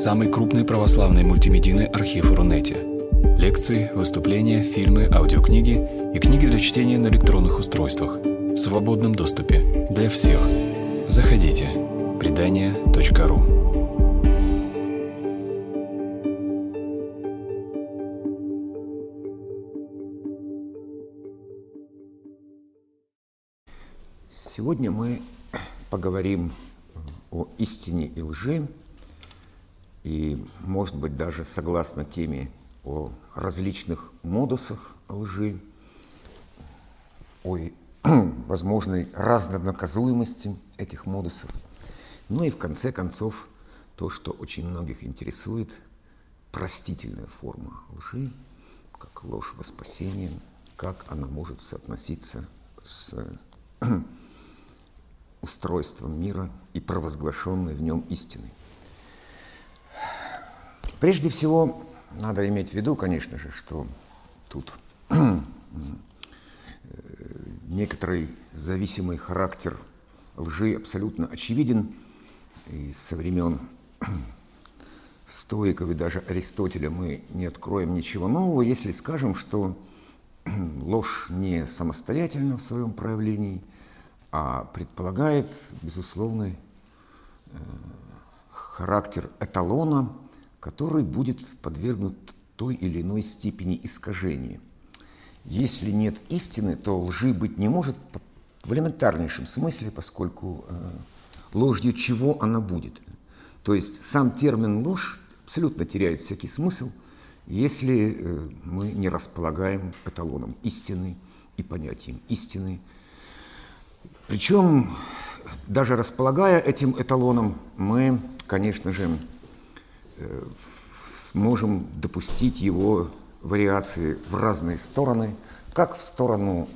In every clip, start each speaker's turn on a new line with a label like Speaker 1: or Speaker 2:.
Speaker 1: самый крупный православный мультимедийный архив Рунете. Лекции, выступления, фильмы, аудиокниги и книги для чтения на электронных устройствах в свободном доступе для всех. Заходите. Предания.ру
Speaker 2: Сегодня мы поговорим о истине и лжи, и, может быть, даже согласно теме о различных модусах лжи, о возможной разнонаказуемости этих модусов. Ну и в конце концов, то, что очень многих интересует, простительная форма лжи, как ложь во спасение, как она может соотноситься с устройством мира и провозглашенной в нем истиной. Прежде всего, надо иметь в виду, конечно же, что тут некоторый зависимый характер лжи абсолютно очевиден. И со времен стоиков и даже Аристотеля мы не откроем ничего нового, если скажем, что ложь не самостоятельна в своем проявлении – а предполагает безусловный э, характер эталона, который будет подвергнут той или иной степени искажения. Если нет истины, то лжи быть не может в элементарнейшем смысле, поскольку э, ложью чего она будет. То есть сам термин ложь абсолютно теряет всякий смысл, если э, мы не располагаем эталоном истины и понятием истины – причем, даже располагая этим эталоном, мы, конечно же, сможем допустить его вариации в разные стороны, как в сторону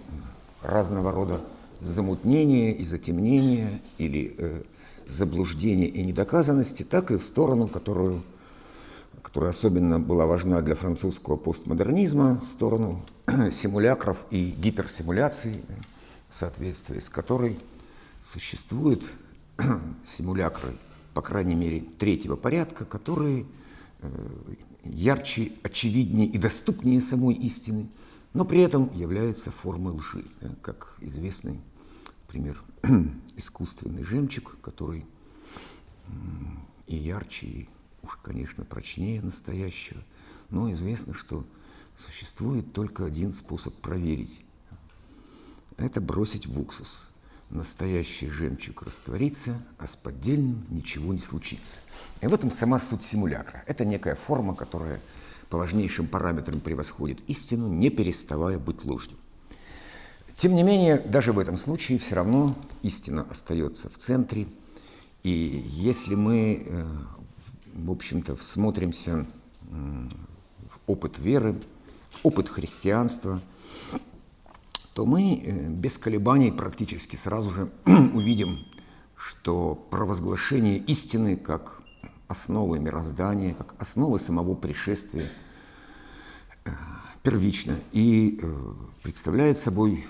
Speaker 2: разного рода замутнения и затемнения или э, заблуждения и недоказанности, так и в сторону, которую, которая особенно была важна для французского постмодернизма, в сторону симулякров и гиперсимуляций, в соответствии с которой существуют симулякры, по крайней мере, третьего порядка, которые э, ярче, очевиднее и доступнее самой истины, но при этом являются формой лжи, да, как известный, например, искусственный жемчуг, который и ярче, и уж, конечно, прочнее настоящего, но известно, что существует только один способ проверить это бросить в уксус. Настоящий жемчуг растворится, а с поддельным ничего не случится. И в этом сама суть симулякра. Это некая форма, которая по важнейшим параметрам превосходит истину, не переставая быть ложью. Тем не менее, даже в этом случае все равно истина остается в центре. И если мы, э, в общем-то, всмотримся в опыт веры, в опыт христианства – то мы э, без колебаний практически сразу же увидим, что провозглашение истины как основы мироздания, как основы самого пришествия э, первично и э, представляет собой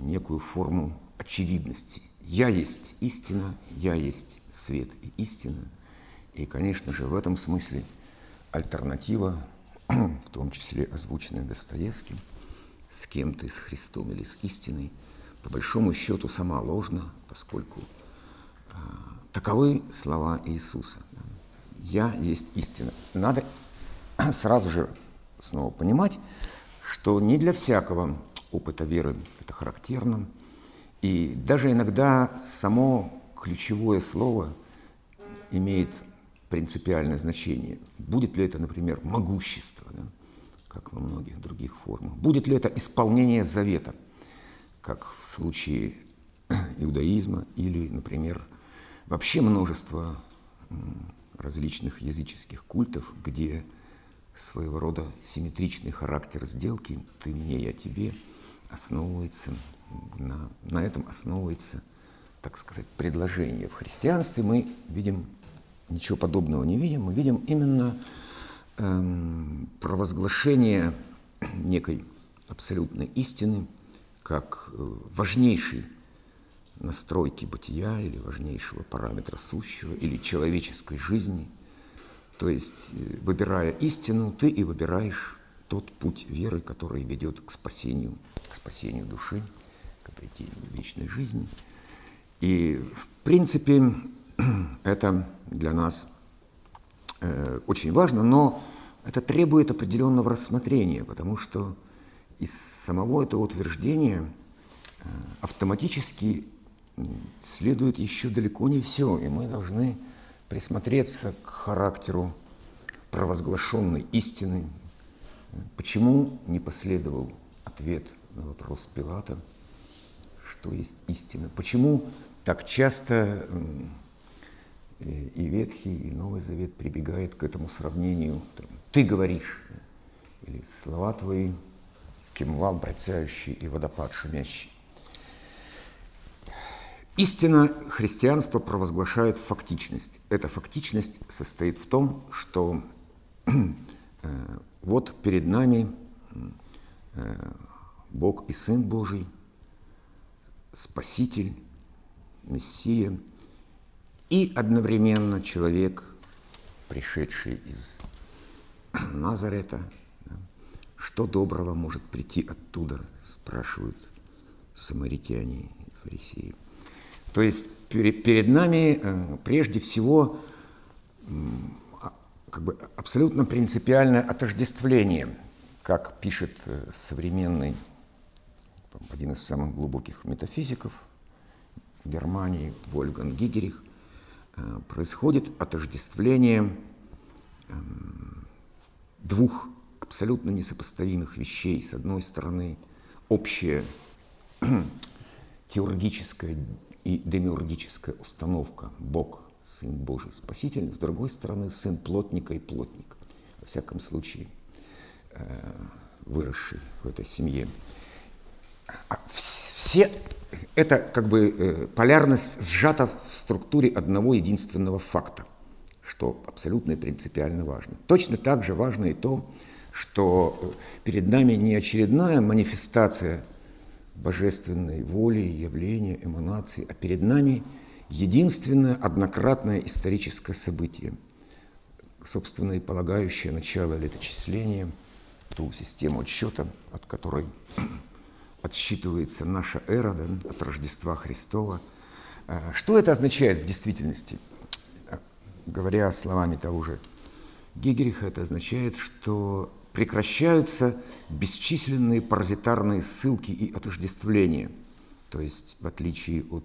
Speaker 2: некую форму очевидности. Я есть истина, я есть свет и истина. И, конечно же, в этом смысле альтернатива, в том числе озвученная Достоевским – с кем-то, с Христом или с истиной, по большому счету сама ложна, поскольку э, таковы слова Иисуса. «Я есть истина». Надо сразу же снова понимать, что не для всякого опыта веры это характерно, и даже иногда само ключевое слово имеет принципиальное значение. Будет ли это, например, могущество, да? Как во многих других формах. Будет ли это исполнение завета, как в случае иудаизма или, например, вообще множество различных языческих культов, где своего рода симметричный характер сделки «ты мне, я тебе» основывается, на, на этом основывается, так сказать, предложение. В христианстве мы видим, ничего подобного не видим, мы видим именно провозглашение некой абсолютной истины как э, важнейшей настройки бытия или важнейшего параметра сущего или человеческой жизни То есть, э, выбирая истину, ты и выбираешь тот путь веры, который ведет к спасению, к спасению души, к обретению вечной жизни. И, в принципе, это для нас э, очень важно, но это требует определенного рассмотрения, потому что из самого этого утверждения э, автоматически следует еще далеко не все, и мы должны присмотреться к характеру провозглашенной истины. Почему не последовал ответ на вопрос Пилата, что есть истина? Почему так часто и Ветхий, и Новый Завет прибегает к этому сравнению. Ты говоришь, или слова твои, кимвал брецающий и водопад шумящий. Истина христианство провозглашает фактичность. Эта фактичность состоит в том, что э, вот перед нами э, Бог и Сын Божий, Спаситель, Мессия, и одновременно человек, пришедший из Назарета, что доброго может прийти оттуда, спрашивают самаритяне и фарисеи. То есть перед нами э, прежде всего а, как бы абсолютно принципиальное отождествление, как пишет э, современный, один из самых глубоких метафизиков Германии, Вольган Гигерих, происходит отождествление эм, двух абсолютно несопоставимых вещей. С одной стороны, общее теологическое и демиургическая установка Бог, Сын Божий, Спаситель, с другой стороны, сын плотника и плотник, во всяком случае, э, выросший в этой семье. Все это как бы э, полярность сжата в структуре одного единственного факта, что абсолютно и принципиально важно. Точно так же важно и то, что э, перед нами не очередная манифестация божественной воли, явления, эманации, а перед нами единственное однократное историческое событие, собственно, и полагающее начало леточисления, ту систему отсчета, от которой отсчитывается наша эра да, от Рождества Христова. А, что это означает в действительности? Говоря словами того же Гегериха, это означает, что прекращаются бесчисленные паразитарные ссылки и отождествления. То есть, в отличие от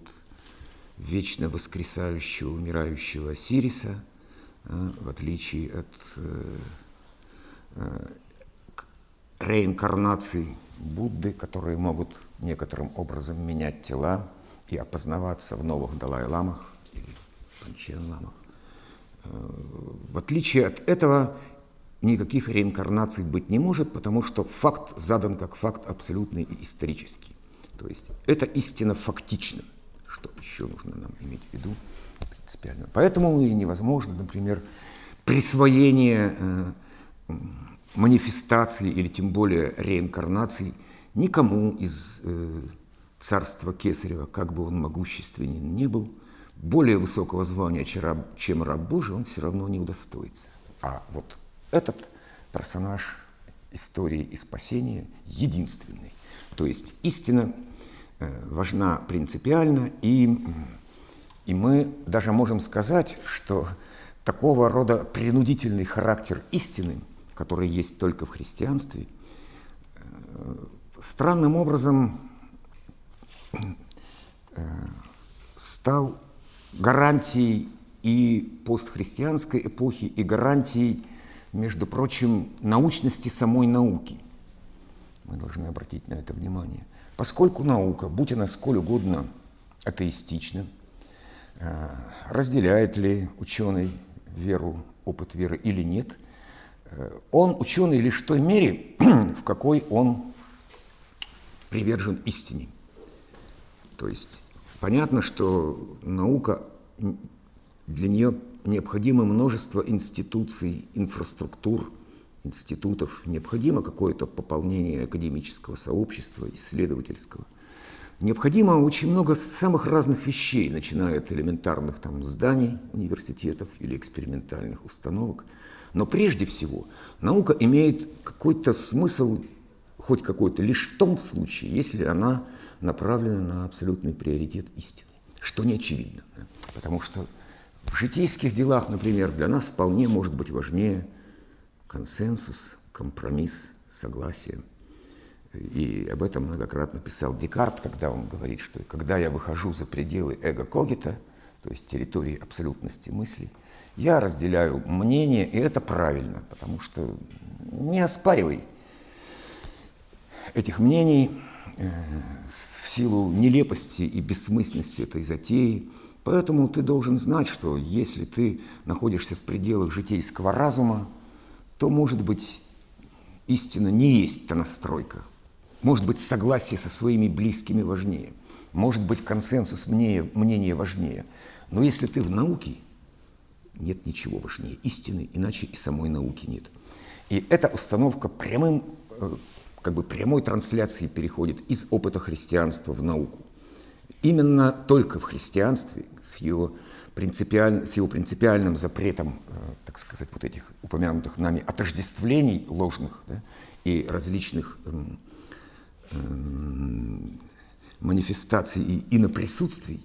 Speaker 2: вечно воскресающего, умирающего Сириса, а, в отличие от э, э, реинкарнаций Будды, которые могут некоторым образом менять тела и опознаваться в новых Далай-ламах или Панчен-ламах. Э, в отличие от этого, никаких реинкарнаций быть не может, потому что факт задан как факт абсолютный и исторический. То есть это истина фактична, что еще нужно нам иметь в виду принципиально. Поэтому и невозможно, например, присвоение манифестации или тем более реинкарнаций никому из э, царства Кесарева, как бы он могущественен не был, более высокого звания, чем раб, чем Божий, он все равно не удостоится. А вот этот персонаж истории и спасения единственный. То есть истина э, важна принципиально, и, и мы даже можем сказать, что такого рода принудительный характер истины – который есть только в христианстве, странным образом э, стал гарантией и постхристианской эпохи, и гарантией, между прочим, научности самой науки. Мы должны обратить на это внимание. Поскольку наука, будь она сколь угодно атеистична, э, разделяет ли ученый веру, опыт веры или нет – он ученый лишь в той мере, в какой он привержен истине. То есть понятно, что наука, для нее необходимо множество институций, инфраструктур, институтов, необходимо какое-то пополнение академического сообщества, исследовательского. Необходимо очень много самых разных вещей, начиная от элементарных там, зданий университетов или экспериментальных установок. Но прежде всего наука имеет какой-то смысл, хоть какой-то, лишь в том случае, если она направлена на абсолютный приоритет истины, что не очевидно. Да? Потому что в житейских делах, например, для нас вполне может быть важнее консенсус, компромисс, согласие – и об этом многократно писал Декарт, когда он говорит, что когда я выхожу за пределы эго-когита, то есть территории абсолютности мысли, я разделяю мнение, и это правильно, потому что не оспаривай этих мнений э, в силу нелепости и бессмысленности этой затеи. Поэтому ты должен знать, что если ты находишься в пределах житейского разума, то, может быть, истина не есть та настройка, может быть, согласие со своими близкими важнее. Может быть, консенсус мнения, мнения важнее. Но если ты в науке, нет ничего важнее истины, иначе и самой науки нет. И эта установка прямым, э, как бы прямой трансляцией переходит из опыта христианства в науку. Именно только в христианстве с его, принципиаль, с его принципиальным запретом, э, так сказать, вот этих упомянутых нами отождествлений ложных да, и различных эм, манифестаций и иноприсутствий,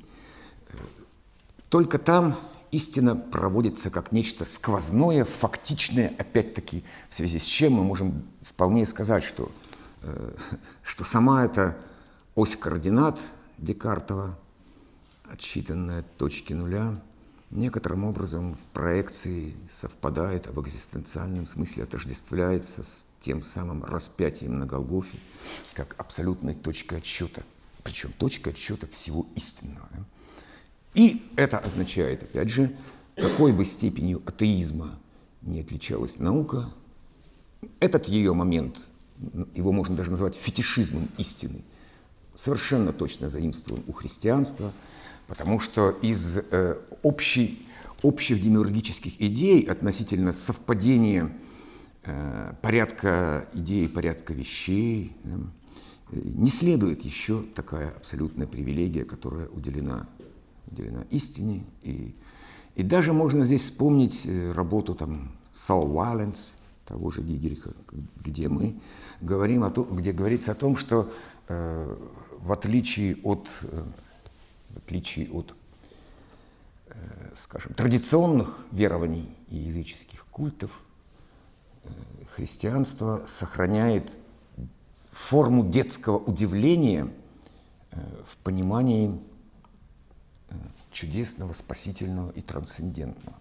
Speaker 2: только там истина проводится как нечто сквозное, фактичное, опять-таки, в связи с чем мы можем вполне сказать, что, э, что сама эта ось координат Декартова, отсчитанная от точки нуля, некоторым образом в проекции совпадает, а в экзистенциальном смысле отождествляется с тем самым распятием на Голгофе, как абсолютной точкой отсчета. Причем точка отсчета всего истинного. И это означает, опять же, какой бы степенью атеизма не отличалась наука, этот ее момент, его можно даже назвать фетишизмом истины, совершенно точно заимствован у христианства, потому что из э, общей, общих демиургических идей относительно совпадения Э, порядка идей, порядка вещей, не следует еще такая абсолютная привилегия, которая уделена, уделена истине. И, и даже можно здесь вспомнить э, работу там Saul Вайленс, того же Гигельха, где мы говорим о том, где говорится о том, что э, в отличие от, э, в отличие от э, скажем, традиционных верований и языческих культов, христианство сохраняет форму детского удивления э, в понимании э, чудесного, спасительного и трансцендентного.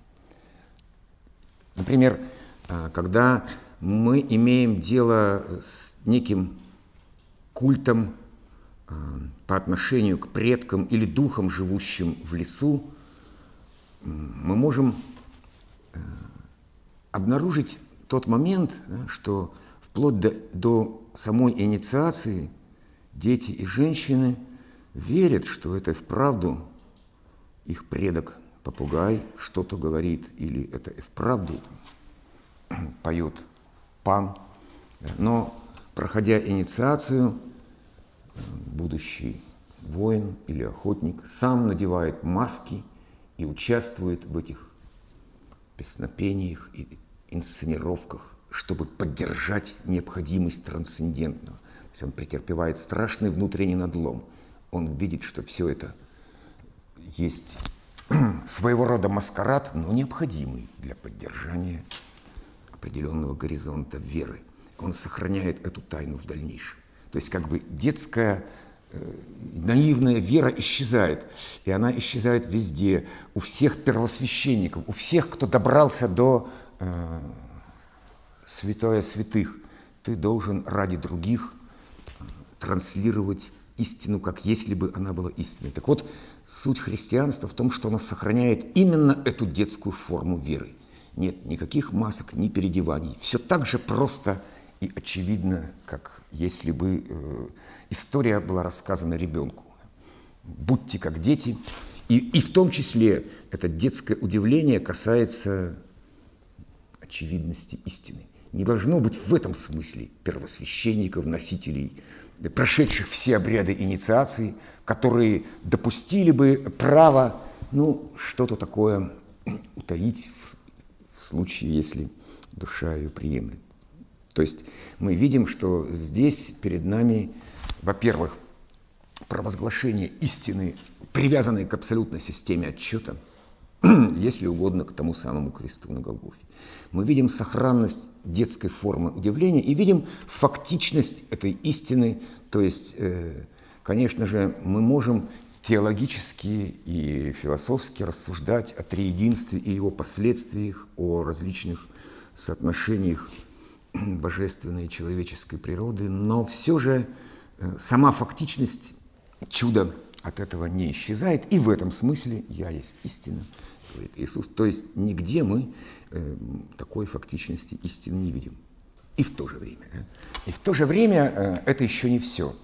Speaker 2: Например, э, когда мы имеем дело с неким культом по отношению к предкам или духам, живущим в лесу, мы можем обнаружить тот момент, что вплоть до, до самой инициации дети и женщины верят, что это вправду их предок попугай что-то говорит, или это вправду поет пан. Но, проходя инициацию, будущий воин или охотник сам надевает маски и участвует в этих песнопениях и инсценировках, чтобы поддержать необходимость трансцендентного. То есть он претерпевает страшный внутренний надлом. Он видит, что все это есть своего рода маскарад, но необходимый для поддержания определенного горизонта веры. Он сохраняет эту тайну в дальнейшем. То есть как бы детская э, наивная вера исчезает, и она исчезает везде, у всех первосвященников, у всех, кто добрался до э, святое святых, ты должен ради других транслировать истину, как если бы она была истиной. Так вот, суть христианства в том, что оно сохраняет именно эту детскую форму веры. Нет никаких масок, ни переодеваний. Все так же просто и очевидно, как если бы э, история была рассказана ребенку. Будьте как дети. И, и в том числе это детское удивление касается очевидности истины. Не должно быть в этом смысле первосвященников, носителей, прошедших все обряды инициации, которые допустили бы право, ну, что-то такое утаить в, в случае, если душа ее приемлет. То есть мы видим, что здесь перед нами, во-первых, провозглашение истины, привязанной к абсолютной системе отчета, если угодно, к тому самому кресту на Голгофе. Мы видим сохранность детской формы удивления и видим фактичность этой истины, то есть, э, конечно же, мы можем теологически и философски рассуждать о триединстве и его последствиях, о различных соотношениях божественной и человеческой природы, но все же э, сама фактичность чуда от этого не исчезает, и в этом смысле «я есть истина», говорит Иисус. То есть нигде мы э, такой фактичности истины не видим. И в то же время. Да? И в то же время э, это еще не все.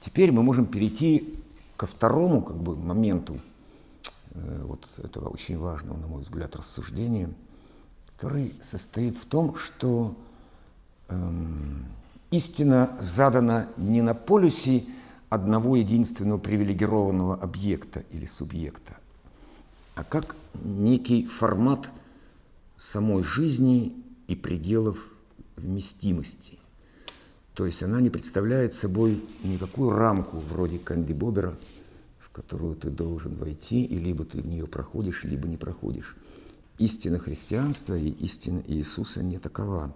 Speaker 2: Теперь мы можем перейти ко второму как бы, моменту вот этого очень важного, на мой взгляд, рассуждения, который состоит в том, что эм, истина задана не на полюсе одного единственного привилегированного объекта или субъекта, а как некий формат самой жизни и пределов вместимости. То есть она не представляет собой никакую рамку вроде Канди Бобера, в которую ты должен войти, и либо ты в нее проходишь, либо не проходишь. Истина христианства и истина Иисуса не такова.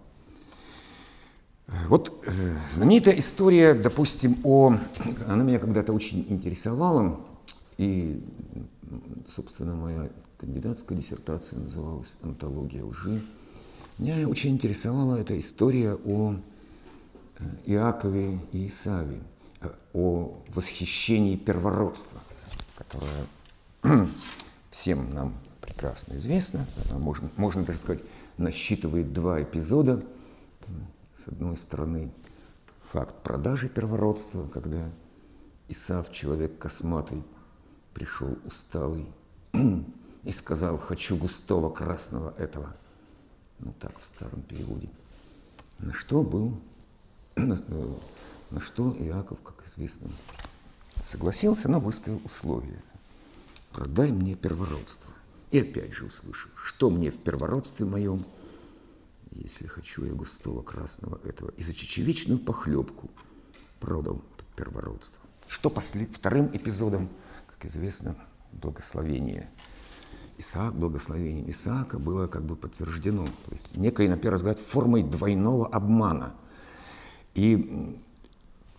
Speaker 2: Вот э, знаменитая история, допустим, о... Она меня когда-то очень интересовала, и, собственно, моя кандидатская диссертация называлась «Антология лжи». Меня очень интересовала эта история о э, Иакове и Исаве, о восхищении первородства, которое всем нам прекрасно известно. Можно, можно даже сказать, насчитывает два эпизода – с одной стороны, факт продажи первородства, когда Исав, человек косматый, пришел усталый и сказал, хочу густого красного этого. Ну так в старом переводе. На что был, на что Иаков, как известно, согласился, но выставил условия. Продай мне первородство. И опять же услышал, что мне в первородстве моем – если хочу я густого красного этого, и за чечевичную похлебку продал первородство. Что послед... вторым эпизодом, как известно, благословение Исаак, благословение Исаака было как бы подтверждено, то есть некой, на первый взгляд, формой двойного обмана. И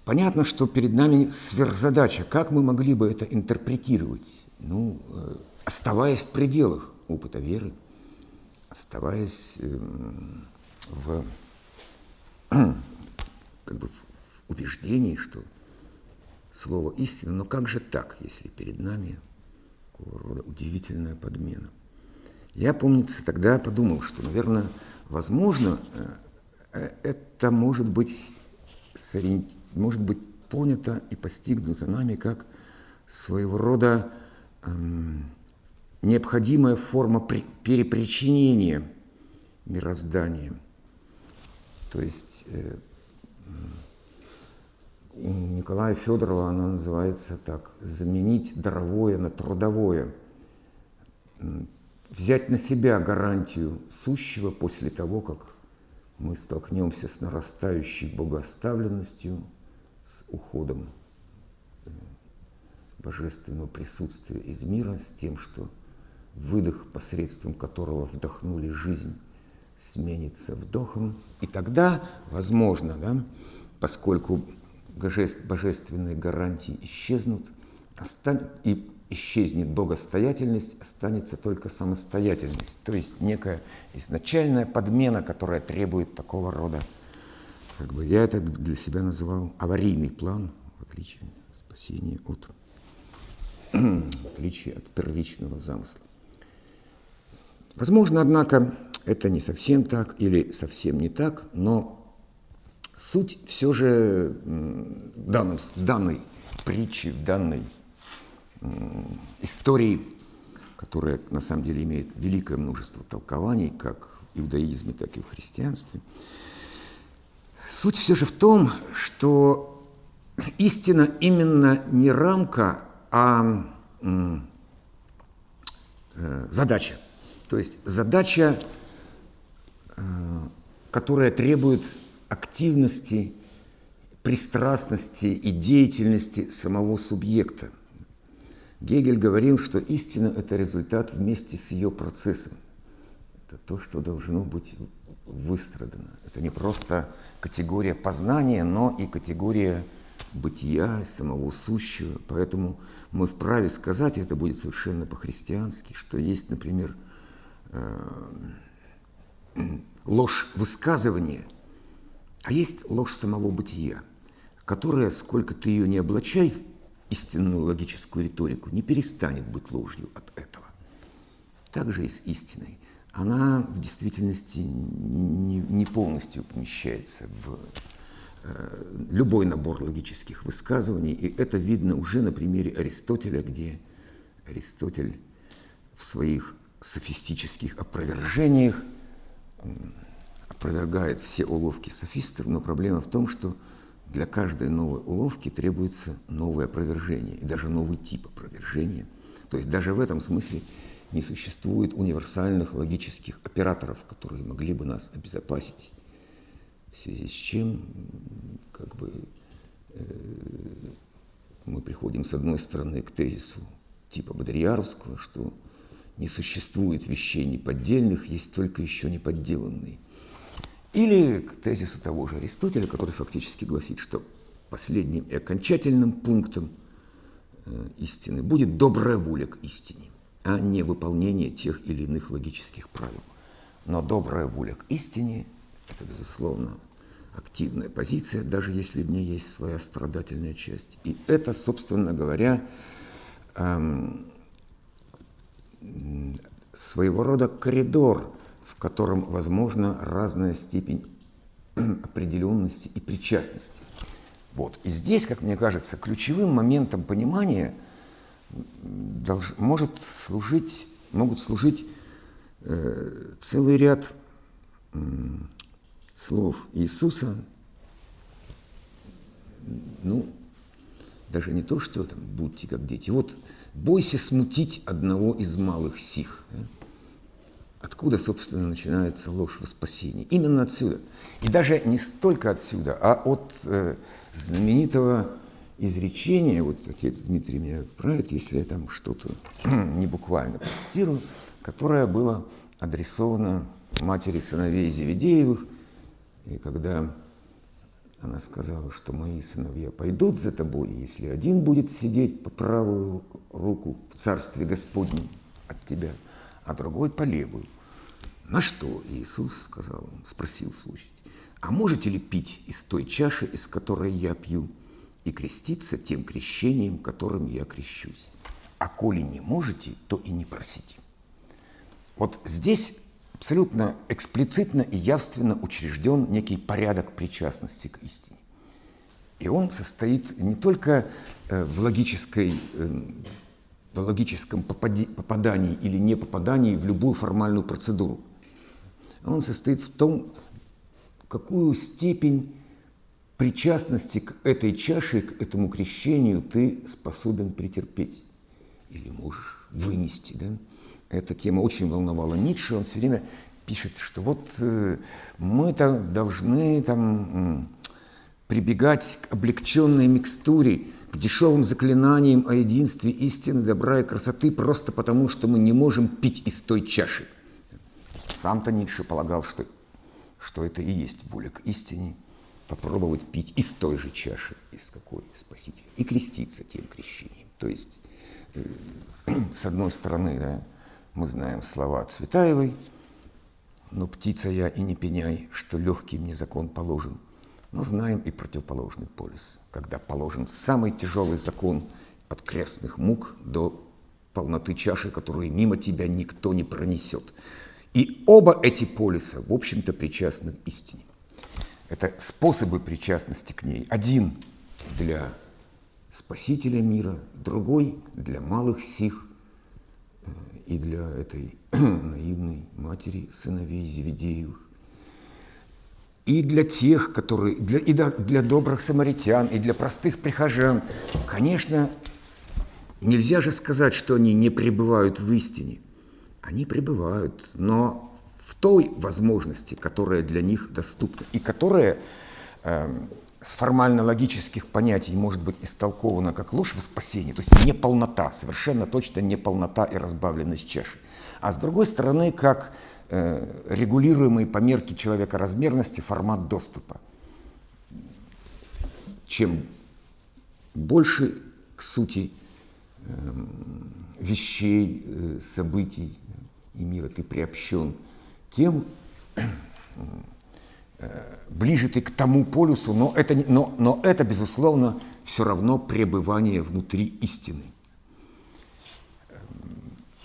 Speaker 2: понятно, что перед нами сверхзадача, как мы могли бы это интерпретировать, ну, э, оставаясь в пределах опыта веры, оставаясь эм, в, как бы, в убеждении, что слово истина, но как же так, если перед нами такого рода удивительная подмена? Я, помнится, тогда подумал, что, наверное, возможно, э, э, это может быть, может быть понято и постигнуто нами как своего рода эм, необходимая форма перепричинения мироздания. То есть э, у Николая Федорова она называется так «заменить даровое на трудовое», взять на себя гарантию сущего после того, как мы столкнемся с нарастающей богооставленностью, с уходом э, божественного присутствия из мира, с тем, что выдох, посредством которого вдохнули жизнь, сменится вдохом. И тогда, возможно, да, поскольку божественные гарантии исчезнут, и исчезнет богостоятельность, останется только самостоятельность, то есть некая изначальная подмена, которая требует такого рода, как бы я это для себя называл аварийный план, в отличие спасения от, в отличие от первичного замысла. Возможно, однако, это не совсем так или совсем не так, но суть все же в, данном, в данной притче, в данной истории, которая на самом деле имеет великое множество толкований, как в иудаизме, так и в христианстве, Суть все же в том, что истина именно не рамка, а э, задача. То есть задача, э, которая требует активности, пристрастности и деятельности самого субъекта. Гегель говорил, что истина – это результат вместе с ее процессом. Это то, что должно быть выстрадано. Это не просто категория познания, но и категория бытия, самого сущего. Поэтому мы вправе сказать, и это будет совершенно по-христиански, что есть, например, ложь высказывания, а есть ложь самого бытия, которая, сколько ты ее не облачай истинную логическую риторику, не перестанет быть ложью от этого. Так же и с истиной. Она в действительности не полностью помещается в Э, любой набор логических высказываний, и это видно уже на примере Аристотеля, где Аристотель в своих софистических опровержениях опровергает все уловки софистов, но проблема в том, что для каждой новой уловки требуется новое опровержение, и даже новый тип опровержения. То есть даже в этом смысле не существует универсальных логических операторов, которые могли бы нас обезопасить в связи с чем как бы, э, мы приходим с одной стороны к тезису типа Бодрияровского, что не существует вещей неподдельных, есть только еще неподделанные. Или к тезису того же Аристотеля, который фактически гласит, что последним и окончательным пунктом э, истины будет добрая воля к истине, а не выполнение тех или иных логических правил. Но добрая воля к истине – это, безусловно, активная позиция, даже если в ней есть своя страдательная часть. И это, собственно говоря, эм, своего рода коридор, в котором возможна разная степень определенности и причастности. Вот. И здесь, как мне кажется, ключевым моментом понимания долж, может служить, могут служить э, целый ряд э, слов Иисуса, ну, даже не то, что там будьте как дети. Вот бойся смутить одного из малых сих. Да? Откуда, собственно, начинается ложь во спасении? Именно отсюда. И даже не столько отсюда, а от э, знаменитого изречения, вот отец Дмитрий меня правит, если я там что-то не буквально процитирую, которое было адресовано матери сыновей Зеведеевых – и когда она сказала, что мои сыновья пойдут за тобой, если один будет сидеть по правую руку в Царстве Господнем от тебя, а другой по левую. На что Иисус сказал им, спросил слушать, а можете ли пить из той чаши, из которой я пью, и креститься тем крещением, которым я крещусь? А коли не можете, то и не просите. Вот здесь абсолютно эксплицитно и явственно учрежден некий порядок причастности к истине. И он состоит не только э, в, логической, э, в логическом попадании или не попадании в любую формальную процедуру. Он состоит в том, какую степень причастности к этой чаше, к этому крещению ты способен претерпеть или можешь вынести. Да? Эта тема очень волновала Ницше, он все время пишет, что вот э, мы-то должны там прибегать к облегченной микстуре, к дешевым заклинаниям о единстве истины, добра и красоты, просто потому, что мы не можем пить из той чаши. Сам-то Ницше полагал, что, что это и есть воля к истине, попробовать пить из той же чаши, из какой Спаситель, и креститься тем крещением. То есть, э, с одной стороны, да, мы знаем слова Цветаевой, но птица я и не пеняй, что легкий мне закон положен. Но знаем и противоположный полюс, когда положен самый тяжелый закон от крестных мук до полноты чаши, которую мимо тебя никто не пронесет. И оба эти полюса, в общем-то, причастны к истине. Это способы причастности к ней. Один для Спасителя мира, другой для малых сих, и для этой наивной матери сыновей Зеведеевых. и для тех, которые, для, и для добрых самаритян, и для простых прихожан. Конечно, нельзя же сказать, что они не пребывают в истине. Они пребывают, но в той возможности, которая для них доступна, и которая э, с формально-логических понятий может быть истолкована как ложь во спасении, то есть неполнота, совершенно точно неполнота и разбавленность чаши. А с другой стороны, как Э, регулируемый по мерке человека размерности формат доступа. Чем больше к сути эм, вещей, э, событий и мира ты приобщен, тем э, ближе ты к тому полюсу, но это, но, но это безусловно, все равно пребывание внутри истины, эм,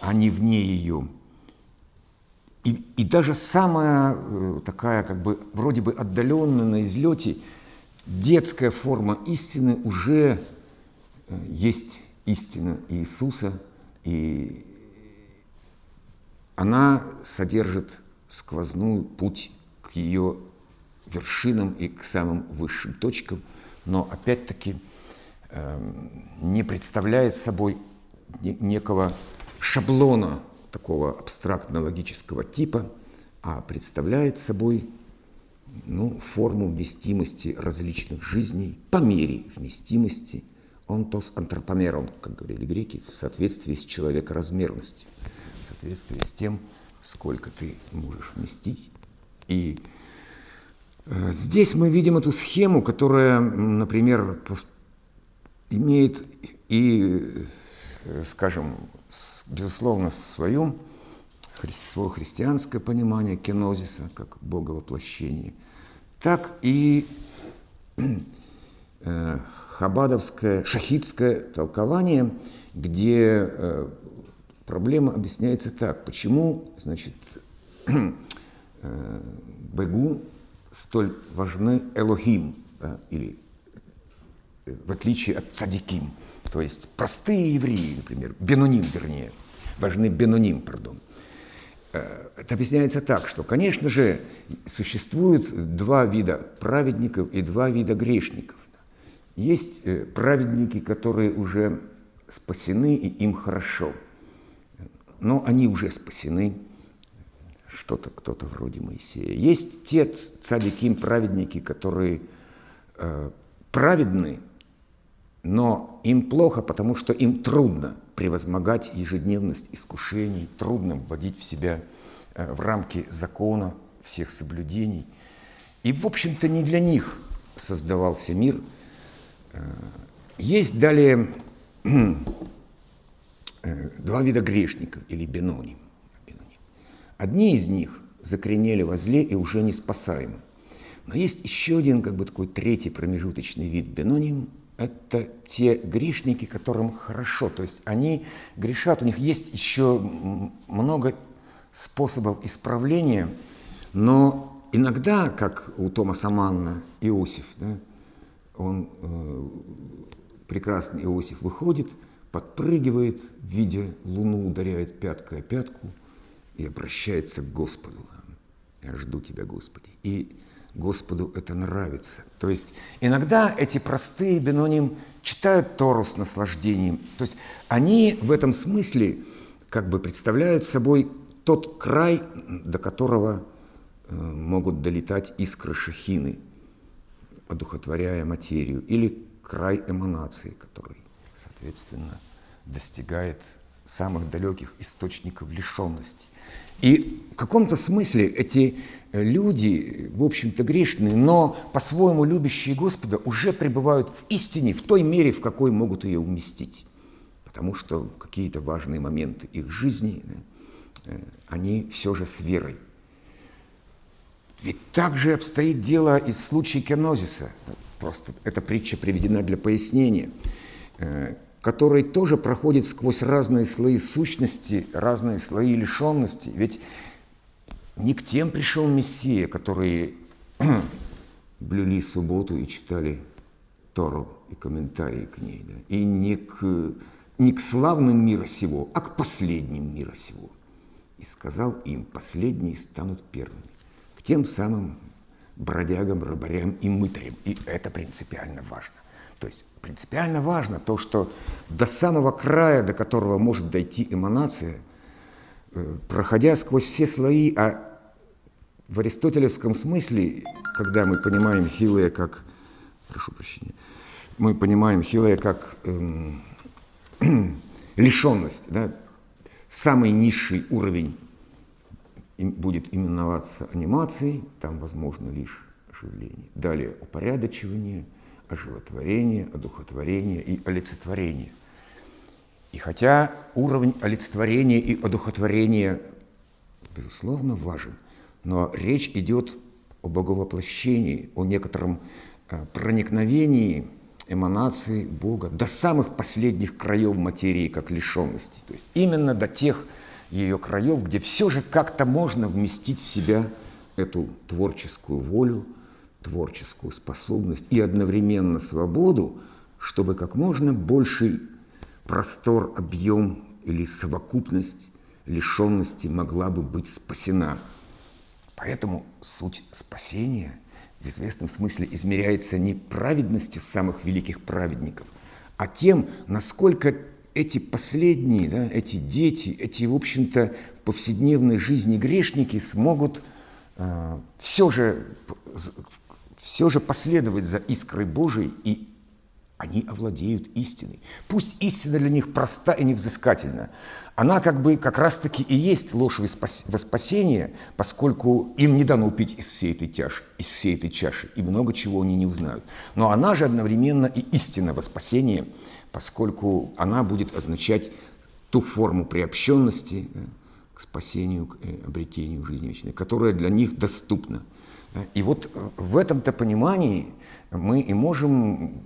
Speaker 2: а не вне ее. И, и даже самая э, такая, как бы, вроде бы отдаленная на излете, детская форма истины уже э, есть истина Иисуса, и она содержит сквозную путь к ее вершинам и к самым высшим точкам, но опять-таки э, не представляет собой некого шаблона такого абстрактно-логического типа, а представляет собой ну, форму вместимости различных жизней по мере вместимости онтос антропомерон, как говорили греки, в соответствии с человекоразмерностью, в соответствии с тем, сколько ты можешь вместить. И здесь мы видим эту схему, которая, например, имеет и, э, скажем, безусловно, свою, свое христианское понимание кенозиса, как Бога воплощения, так и э, хабадовское, шахидское толкование, где э, проблема объясняется так. Почему, значит, э, Богу столь важны Элохим, да, или в отличие от цадиким – то есть простые евреи, например, бенуним, вернее, важны бенуним, пардон. Э, это объясняется так, что, конечно же, существует два вида праведников и два вида грешников. Есть э, праведники, которые уже спасены, и им хорошо. Но они уже спасены, что-то, кто-то вроде Моисея. Есть те цадиким праведники, которые э, праведны, но им плохо, потому что им трудно превозмогать ежедневность искушений, трудно вводить в себя э, в рамки закона всех соблюдений. И, в общем-то, не для них создавался мир. Э, есть далее э, два вида грешников или беноним. Одни из них закоренели во зле и уже не спасаемы. Но есть еще один, как бы такой третий промежуточный вид беноним – это те грешники, которым хорошо. То есть они грешат, у них есть еще много способов исправления, но иногда, как у Томаса Манна, Иосиф, да, он, э, прекрасный Иосиф, выходит, подпрыгивает, видя луну, ударяет пяткой о пятку и обращается к Господу. «Я жду Тебя, Господи». И Господу это нравится. То есть иногда эти простые беноним читают Тору с наслаждением. То есть они в этом смысле как бы представляют собой тот край, до которого э, могут долетать искры шахины, одухотворяя материю, или край эманации, который, соответственно, достигает самых далеких источников лишенности. И в каком-то смысле эти э, люди, в общем-то, грешные, но по-своему любящие Господа, уже пребывают в истине в той мере, в какой могут ее уместить. Потому что какие-то важные моменты их жизни, э, они все же с верой. Ведь так же обстоит дело и в случае кенозиса. Просто эта притча приведена для пояснения э, который тоже проходит сквозь разные слои сущности, разные слои лишенности. Ведь не к тем пришел Мессия, которые блюли субботу и читали Тору и комментарии к ней, да? и не к, не к славным мира сего, а к последним мира сего. И сказал им, последние станут первыми, к тем самым бродягам, рыбарям и мытарям. И это принципиально важно. То есть принципиально важно то, что до самого края, до которого может дойти эманация, э, проходя сквозь все слои, а в аристотелевском смысле, когда мы понимаем Хилая как, прошу прощения, мы понимаем Хилая как эм, лишенность, да, самый низший уровень будет именоваться анимацией, там возможно лишь оживление. Далее упорядочивание, оживотворение, одухотворение и олицетворение. И хотя уровень олицетворения и одухотворения, безусловно, важен, но речь идет о боговоплощении, о некотором э, проникновении эманации Бога до самых последних краев материи, как лишенности. То есть именно до тех ее краев, где все же как-то можно вместить в себя эту творческую волю, творческую способность и одновременно свободу, чтобы как можно больший простор, объем или совокупность лишенности могла бы быть спасена. Поэтому суть спасения в известном смысле измеряется не праведностью самых великих праведников, а тем, насколько эти последние, да, эти дети, эти, в общем-то, в повседневной жизни грешники смогут э, все, же, все же последовать за искрой Божией, и они овладеют истиной. Пусть истина для них проста и невзыскательна. Она как бы как раз-таки и есть ложь во спасение, поскольку им не дано пить из всей этой чаши, из всей этой чаши, и много чего они не узнают. Но она же одновременно и истина во спасение – поскольку она будет означать ту форму приобщенности к спасению, к э, обретению жизни вечной, которая для них доступна. И вот э, в этом-то понимании мы и можем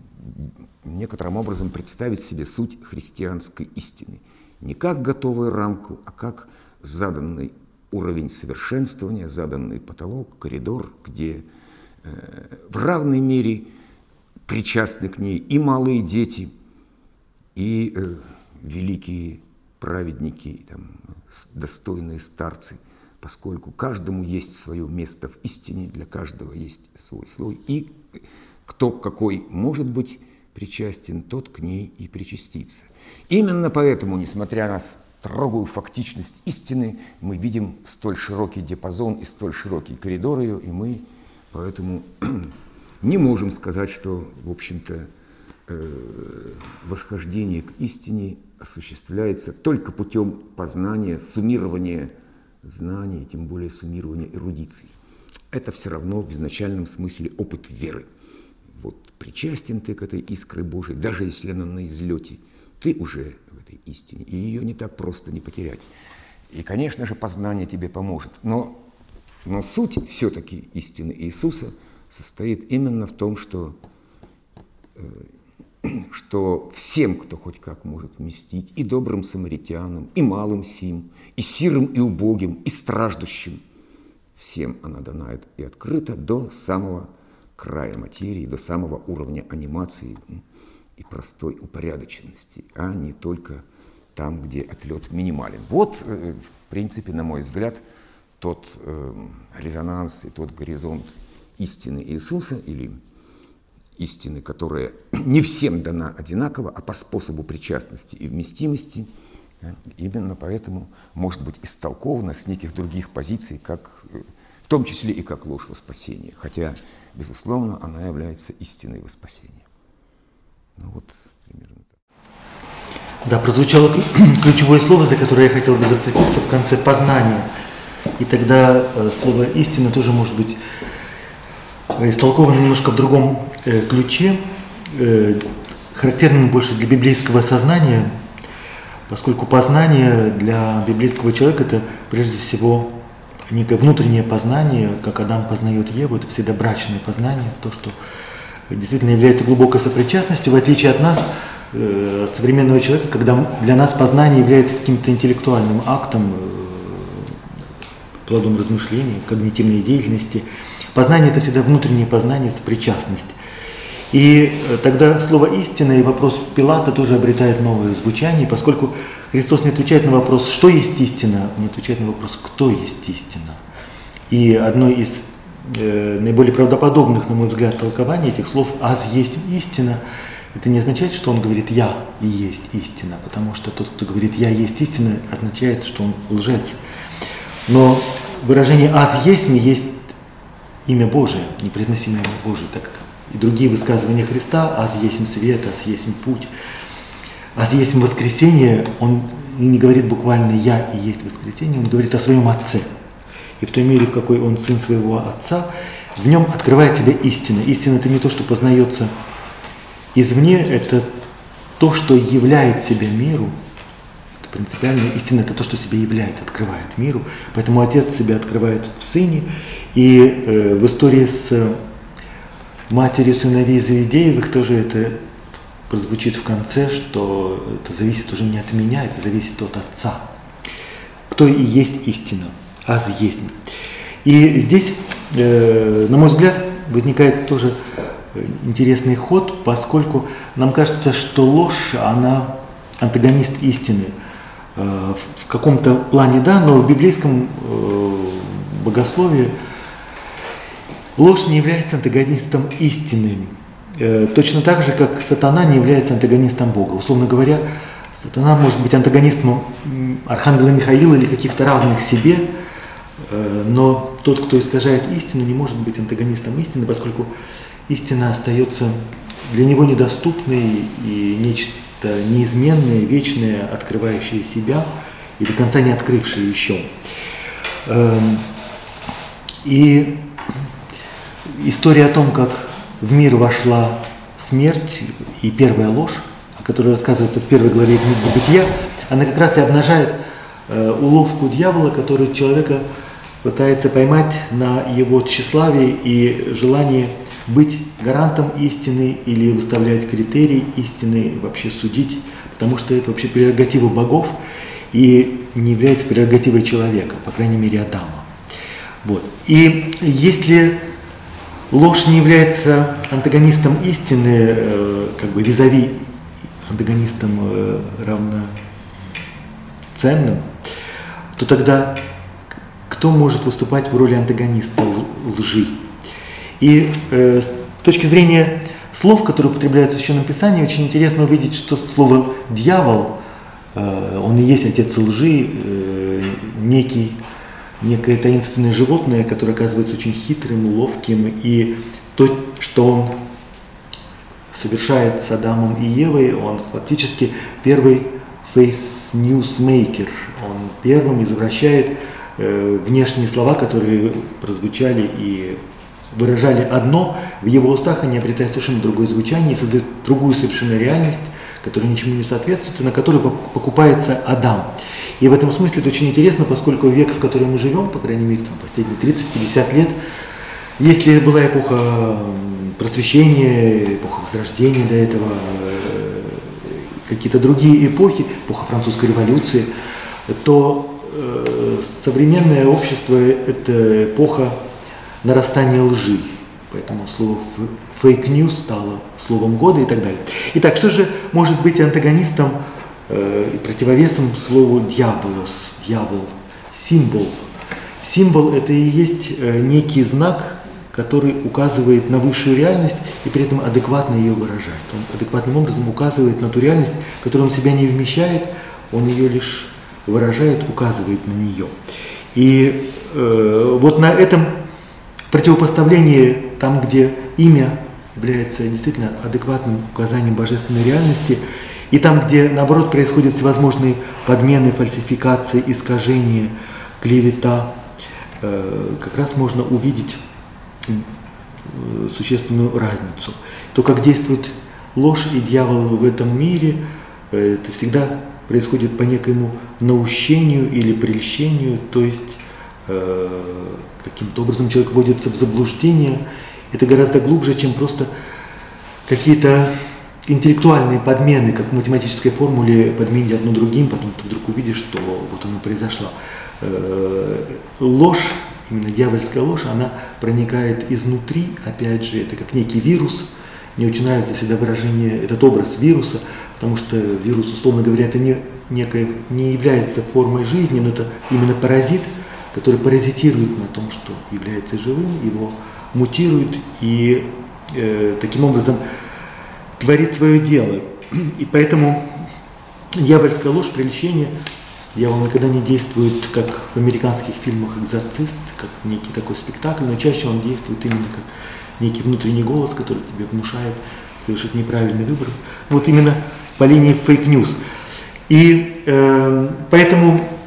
Speaker 2: некоторым образом представить себе суть христианской истины. Не как готовую рамку, а как заданный уровень совершенствования, заданный потолок, коридор, где э, в равной мере причастны к ней и малые дети, и э, великие праведники, там, достойные старцы, поскольку каждому есть свое место в истине, для каждого есть свой слой, и кто какой может быть причастен, тот к ней и причастится. Именно поэтому, несмотря на строгую фактичность истины, мы видим столь широкий диапазон и столь широкий коридор ее, и мы поэтому не можем сказать, что, в общем-то, Э, восхождение к истине осуществляется только путем познания, суммирования знаний, тем более суммирования эрудиции. Это все равно в изначальном смысле опыт веры. Вот причастен ты к этой искре Божией, даже если она на излете, ты уже в этой истине, и ее не так просто не потерять. И, конечно же, познание тебе поможет. Но, но суть все-таки истины Иисуса состоит именно в том, что э, что всем, кто хоть как может вместить, и добрым самаритянам, и малым сим, и сирым, и убогим, и страждущим, всем она дана и открыта до самого края материи, до самого уровня анимации и простой упорядоченности, а не только там, где отлет минимален. Вот, э, в принципе, на мой взгляд, тот э, резонанс и тот горизонт истины Иисуса или истины, которая не всем дана одинаково, а по способу причастности и вместимости, именно поэтому может быть истолкована с неких других позиций, как, э, в том числе и как ложь во спасение, хотя, безусловно, она является истиной во спасение. Ну вот, примерно так.
Speaker 3: Да, прозвучало ключевое слово, за которое я хотел бы зацепиться в конце познания. И тогда э, слово истина тоже может быть истолковано немножко в другом э, ключе, э, характерным больше для библейского сознания, поскольку познание для библейского человека это прежде всего некое внутреннее познание, как Адам познает Еву, это всегда брачное познание, то, что действительно является глубокой сопричастностью, в отличие от нас, э, от современного человека, когда для нас познание является каким-то интеллектуальным актом, плодом размышлений, когнитивной деятельности – Познание – это всегда внутреннее познание, сопричастность. И э, тогда слово «истина» и вопрос Пилата тоже обретает новое звучание, поскольку Христос не отвечает на вопрос, что есть истина, он отвечает на вопрос, кто есть истина. И одной из э, наиболее правдоподобных, на мой взгляд, толкований этих слов «аз есть истина», это не означает, что он говорит «я и есть истина», потому что тот, кто говорит «я есть истина», означает, что он лжец. Но выражение «аз есть» есть имя Божие, непроизносимое имя Божие, так и другие высказывания Христа «аз есть свет», «аз есть путь», «аз есть воскресение», он не говорит буквально «я и есть воскресение», он говорит о своем Отце. И в той мере, в какой он сын своего Отца, в нем открывает себя истина. Истина – это не то, что познается извне, это то, что являет себя миру. Это принципиально истина – это то, что себя являет, открывает миру. Поэтому Отец себя открывает в Сыне. И э, в истории с матерью сыновей Завидеевых тоже это прозвучит в конце, что это зависит уже не от меня, это зависит от Отца. Кто и есть истина, аз есть. И здесь, э, на мой взгляд, возникает тоже интересный ход, поскольку нам кажется, что ложь, она антагонист истины. Э, в каком-то плане да, но в библейском э, богословии ложь не является антагонистом истины. Э, точно так же, как сатана не является антагонистом Бога. Условно говоря, сатана может быть антагонистом Архангела Михаила или каких-то равных себе, но тот, кто искажает истину, не может быть антагонистом истины, поскольку истина остается для него недоступной и нечто неизменное, вечное, открывающее себя и до конца не открывшее еще. Эм, и история о том, как в мир вошла смерть и первая ложь, о которой рассказывается в первой главе книги «Бытия», она как раз и обнажает э, уловку дьявола, который человека пытается поймать на его тщеславие и желание быть гарантом истины или выставлять критерии истины, вообще судить, потому что это вообще прерогатива богов и не является прерогативой человека, по крайней мере Адама. Вот. И если ложь не является антагонистом истины, э, как бы визави антагонистом э, равноценным, то тогда кто может выступать в роли антагониста лжи? И э, с точки зрения слов, которые употребляются в Священном Писании, очень интересно увидеть, что слово «дьявол», э, он и есть отец лжи, э, некий некое таинственное животное, которое оказывается очень хитрым, ловким, и то, что он совершает с Адамом и Евой, он фактически первый newsmaker, он первым извращает э, внешние слова, которые прозвучали и выражали одно, в его устах они обретают совершенно другое звучание и создают другую совершенно реальность, которая ничему не соответствует, и на которую покупается Адам. И в этом смысле это очень интересно, поскольку век, в котором мы живем, по крайней мере, там, последние 30-50 лет, если была эпоха просвещения, эпоха возрождения до этого, э, какие-то другие эпохи, эпоха французской революции, то э, современное общество – это эпоха нарастания лжи. Поэтому слово fake news стало словом года и так далее. Итак, что же может быть антагонистом э, противовесом слову дьяволос, дьявол, символ? Символ – это и есть э, некий знак, который указывает на высшую реальность и при этом адекватно ее выражает. Он адекватным образом указывает на ту реальность, которую он себя не вмещает, он ее лишь выражает, указывает на нее. И э, вот на этом противопоставлении, там, где имя является действительно адекватным указанием божественной реальности, и там, где, наоборот, происходят всевозможные подмены, фальсификации, искажения, клевета, э, как раз можно увидеть э, существенную разницу. То, как действует ложь и дьявол в этом мире, э, это всегда происходит по некоему наущению или прельщению, то есть каким-то образом человек вводится в заблуждение, это гораздо глубже, чем просто какие-то интеллектуальные подмены, как в математической формуле подменить одно другим, потом ты вдруг увидишь, что вот оно произошло. Э, ложь, именно дьявольская ложь, она проникает изнутри, опять же, это как некий вирус. Мне очень нравится всегда выражение, этот образ вируса, потому что вирус, условно говоря, это не, некое, не является формой жизни, но это именно паразит – который паразитирует на том, что является живым, его мутирует и э, таким образом творит свое дело. И поэтому дьявольская ложь, прельщение, дьявол никогда не действует, как в американских фильмах «Экзорцист», как некий такой спектакль, но чаще он действует именно как некий внутренний голос, который тебе внушает совершить неправильный выбор. Вот именно по линии fake news. И э, поэтому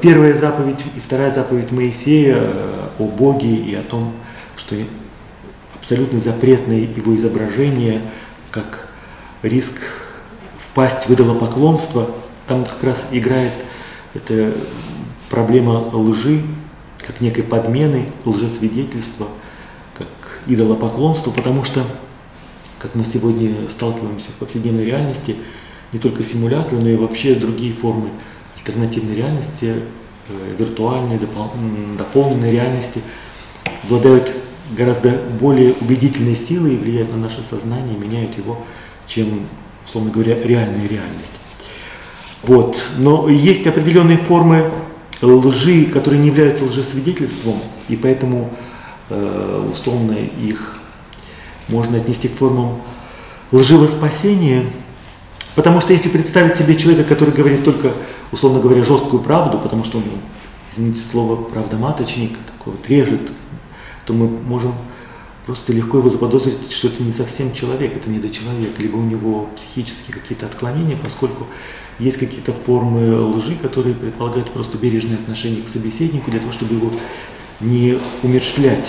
Speaker 3: первая заповедь и вторая заповедь Моисея э, о Боге и о том, что абсолютно запретное его изображение, как риск впасть в идолопоклонство, там как раз играет эта проблема лжи, как некой подмены, лжесвидетельства, как идолопоклонство, потому что, как мы сегодня сталкиваемся в повседневной реальности, не только симулякры, но и вообще другие формы альтернативной реальности, э, виртуальной, дополненной реальности обладают гораздо более убедительной силой и влияют на наше сознание, меняют его, чем, условно говоря, реальная реальность. Вот. Но есть определенные формы лжи, которые не являются лжесвидетельством, и поэтому э, условно их можно отнести к формам лживого спасения, потому что если представить себе человека, который говорит только, условно говоря, жесткую правду, потому что он, извините слово, правдоматочник, такой вот режет то мы можем просто легко его заподозрить, что это не совсем человек, это недочеловек, либо у него психические какие-то отклонения, поскольку есть какие-то формы лжи, которые предполагают просто бережное отношение к собеседнику для того, чтобы его не умершвлять,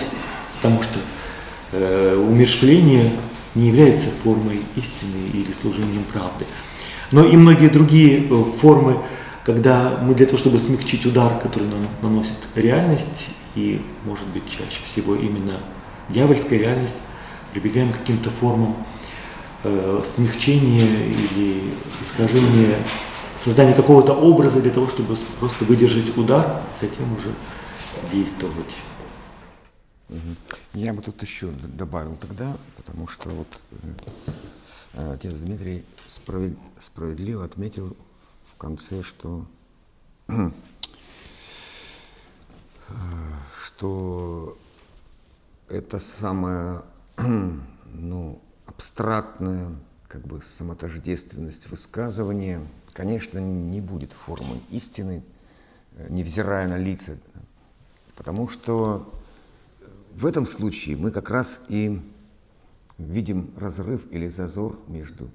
Speaker 3: потому что э, умершвление не является формой истины или служением правды. Но и многие другие э, формы, когда мы для того, чтобы смягчить удар, который нам наносит реальность, и, может быть, чаще всего именно дьявольская реальность, прибегаем к каким-то формам э, смягчения или искажения, создания какого-то образа для того, чтобы просто выдержать удар и затем уже действовать.
Speaker 2: Я бы тут еще добавил тогда, потому что вот э, отец Дмитрий справедливо отметил конце, что что это самая ну, абстрактная как бы самотождественность высказывания, конечно, не будет формой истины, э, невзирая на лица, потому что в этом случае мы как раз и видим разрыв или зазор между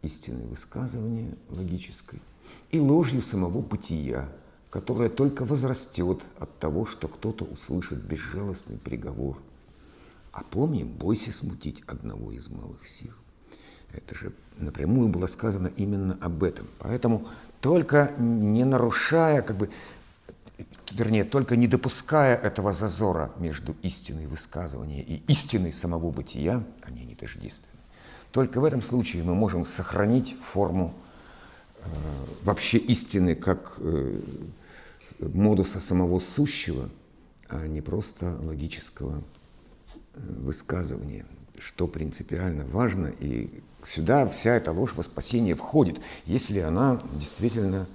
Speaker 2: истинной высказывания логической и ложью самого бытия, которая только возрастет от того, что кто-то услышит безжалостный приговор. А помним, бойся смутить одного из малых сил. Это же напрямую было сказано именно об этом. Поэтому только не нарушая, как бы, вернее, только не допуская этого зазора между истиной высказывания и истиной самого бытия, они не тождественны. Только в этом случае мы можем сохранить форму вообще истины как э, модуса самого сущего, а не просто логического э, высказывания, что принципиально важно. И сюда вся эта ложь во спасение входит, если она действительно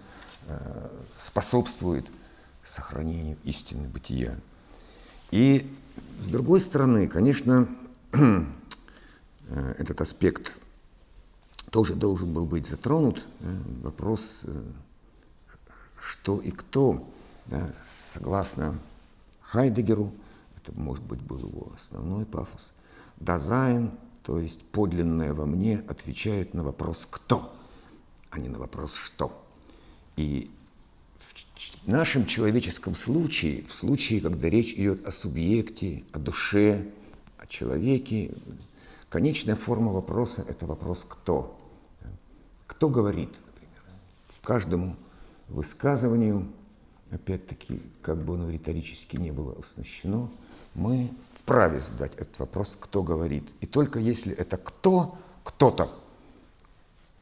Speaker 2: э, способствует сохранению истины бытия. И с другой стороны, конечно, э, этот аспект тоже должен был быть затронут. Вопрос что и кто, да, согласно Хайдегеру, это, может быть, был его основной пафос, Dasein, то есть подлинное во мне, отвечает на вопрос «кто?», а не на вопрос «что?». И в нашем человеческом случае, в случае, когда речь идет о субъекте, о душе, о человеке, конечная форма вопроса – это вопрос «кто?». Кто говорит, например, в каждому высказыванию, опять-таки, как бы оно риторически не было оснащено, мы вправе задать этот вопрос, кто говорит. И только если это кто, кто-то,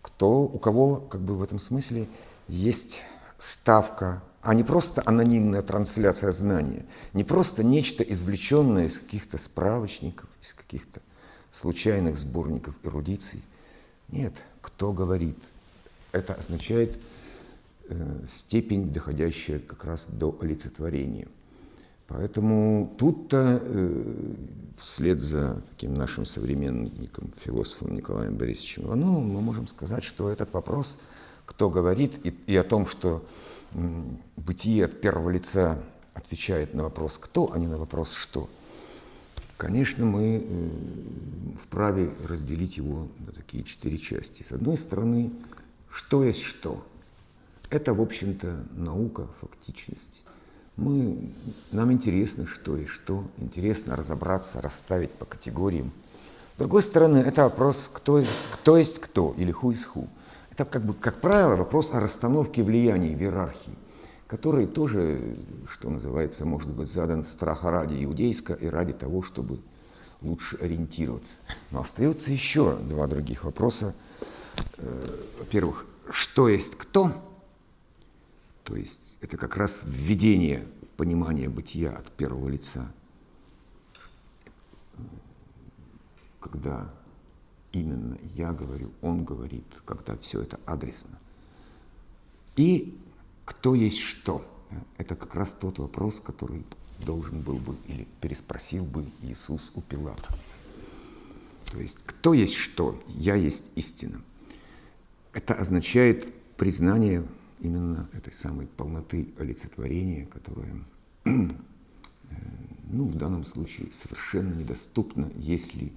Speaker 2: кто, у кого как бы в этом смысле есть ставка, а не просто анонимная трансляция знания, не просто нечто извлеченное из каких-то справочников, из каких-то случайных сборников эрудиций. Нет, кто говорит. Это означает э, степень, доходящая как раз до олицетворения. Поэтому тут-то, э, вслед за таким нашим современником, философом Николаем Борисовичем Ивановым, мы можем сказать, что этот вопрос, кто говорит, и, и о том, что м, бытие от первого лица отвечает на вопрос «кто», а не на вопрос «что», конечно, мы э, вправе разделить его на такие четыре части. С одной стороны, что есть что? Это, в общем-то, наука, фактичность. Мы, нам интересно, что и что, интересно разобраться, расставить по категориям. С другой стороны, это вопрос, кто, кто есть кто или who is who. Это, как, бы, как правило, вопрос о расстановке влияний в иерархии, который тоже, что называется, может быть задан страха ради иудейска и ради того, чтобы лучше ориентироваться. Но остается еще два других вопроса. Э, во-первых, что есть кто – то есть это как раз введение в понимание бытия от первого лица. Когда именно я говорю, он говорит, когда все это адресно. И кто есть что? Это как раз тот вопрос, который должен был бы или переспросил бы Иисус у Пилата. То есть кто есть что? Я есть истина. Это означает признание именно этой самой полноты олицетворения, которая, э, ну, в данном случае совершенно недоступна, если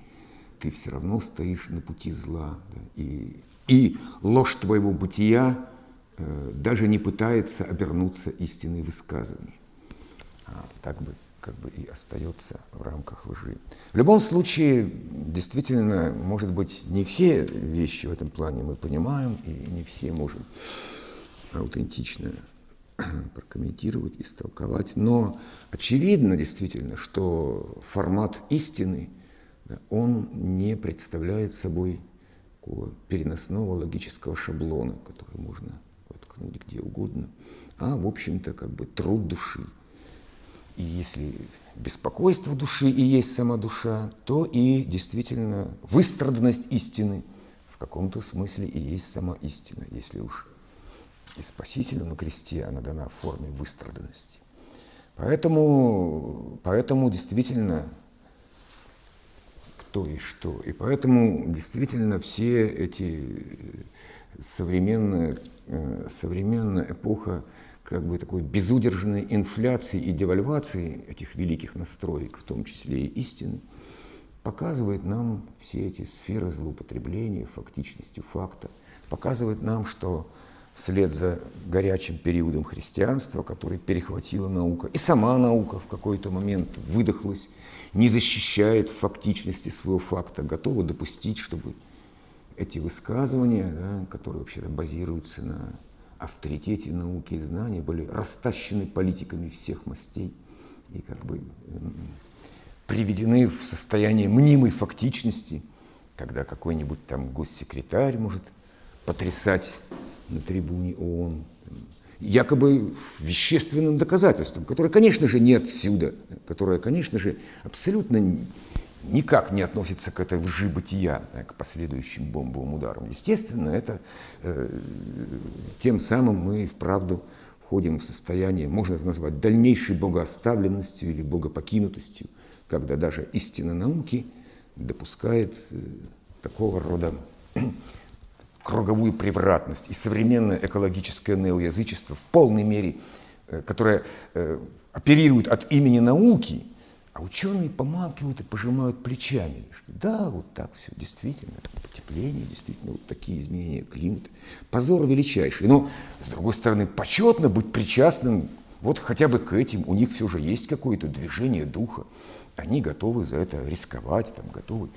Speaker 2: ты все равно стоишь на пути зла. Да, и, и ложь твоего бытия даже не пытается обернуться истинной высказыванием. А так бы как бы и остается в рамках лжи. В любом случае, действительно, может быть, не все вещи в этом плане мы понимаем, и не все можем аутентично прокомментировать, истолковать. Но очевидно действительно, что формат истины, он не представляет собой переносного логического шаблона, который можно воткнуть где угодно, а, в общем-то, как бы труд души. И если беспокойство души и есть сама душа, то и действительно выстраданность истины в каком-то смысле и есть сама истина, если уж и Спасителю на кресте она дана в форме выстраданности. Поэтому, поэтому действительно кто и что. И поэтому действительно все эти современные, э, современная эпоха как бы такой безудержной инфляции и девальвации этих великих настроек, в том числе и истины, показывает нам все эти сферы злоупотребления, фактичностью факта, показывает нам, что вслед за горячим периодом христианства, который перехватила наука. И сама наука в какой-то момент выдохлась, не защищает фактичности своего факта, готова допустить, чтобы эти высказывания, да, которые вообще базируются на авторитете науки и знаний, были растащены политиками всех мастей и как бы приведены в состояние мнимой фактичности, когда какой-нибудь там госсекретарь может потрясать на трибуне ООН, якобы вещественным доказательством, которое, конечно же, не отсюда, которое, конечно же, абсолютно никак не относится к этой лжи бытия, к последующим бомбовым ударам. Естественно, это э, тем самым мы вправду входим в состояние, можно это назвать, дальнейшей богооставленностью или богопокинутостью, когда даже истина науки допускает э, такого рода круговую превратность и современное экологическое неоязычество в полной мере, э, которое э, оперирует от имени науки, а ученые помалкивают и пожимают плечами, что да, вот так все, действительно, потепление, действительно, вот такие изменения климата. Позор величайший. Но, с другой стороны, почетно быть причастным вот хотя бы к этим. У них все же есть какое-то движение духа. Они готовы за это рисковать, там, готовы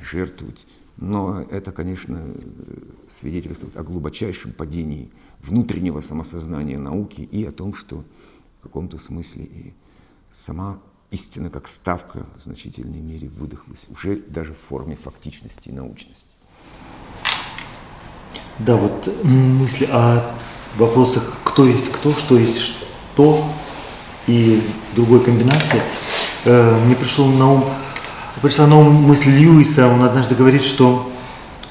Speaker 2: жертвовать но это, конечно, свидетельствует о глубочайшем падении внутреннего самосознания науки и о том, что в каком-то смысле и сама истина как ставка в значительной мере выдохлась, уже даже в форме фактичности и научности.
Speaker 3: Да, вот мысли о вопросах «кто есть кто», «что есть что» и другой комбинации, э, мне пришло на ум Пришла на ум мысль Льюиса, он однажды говорит, что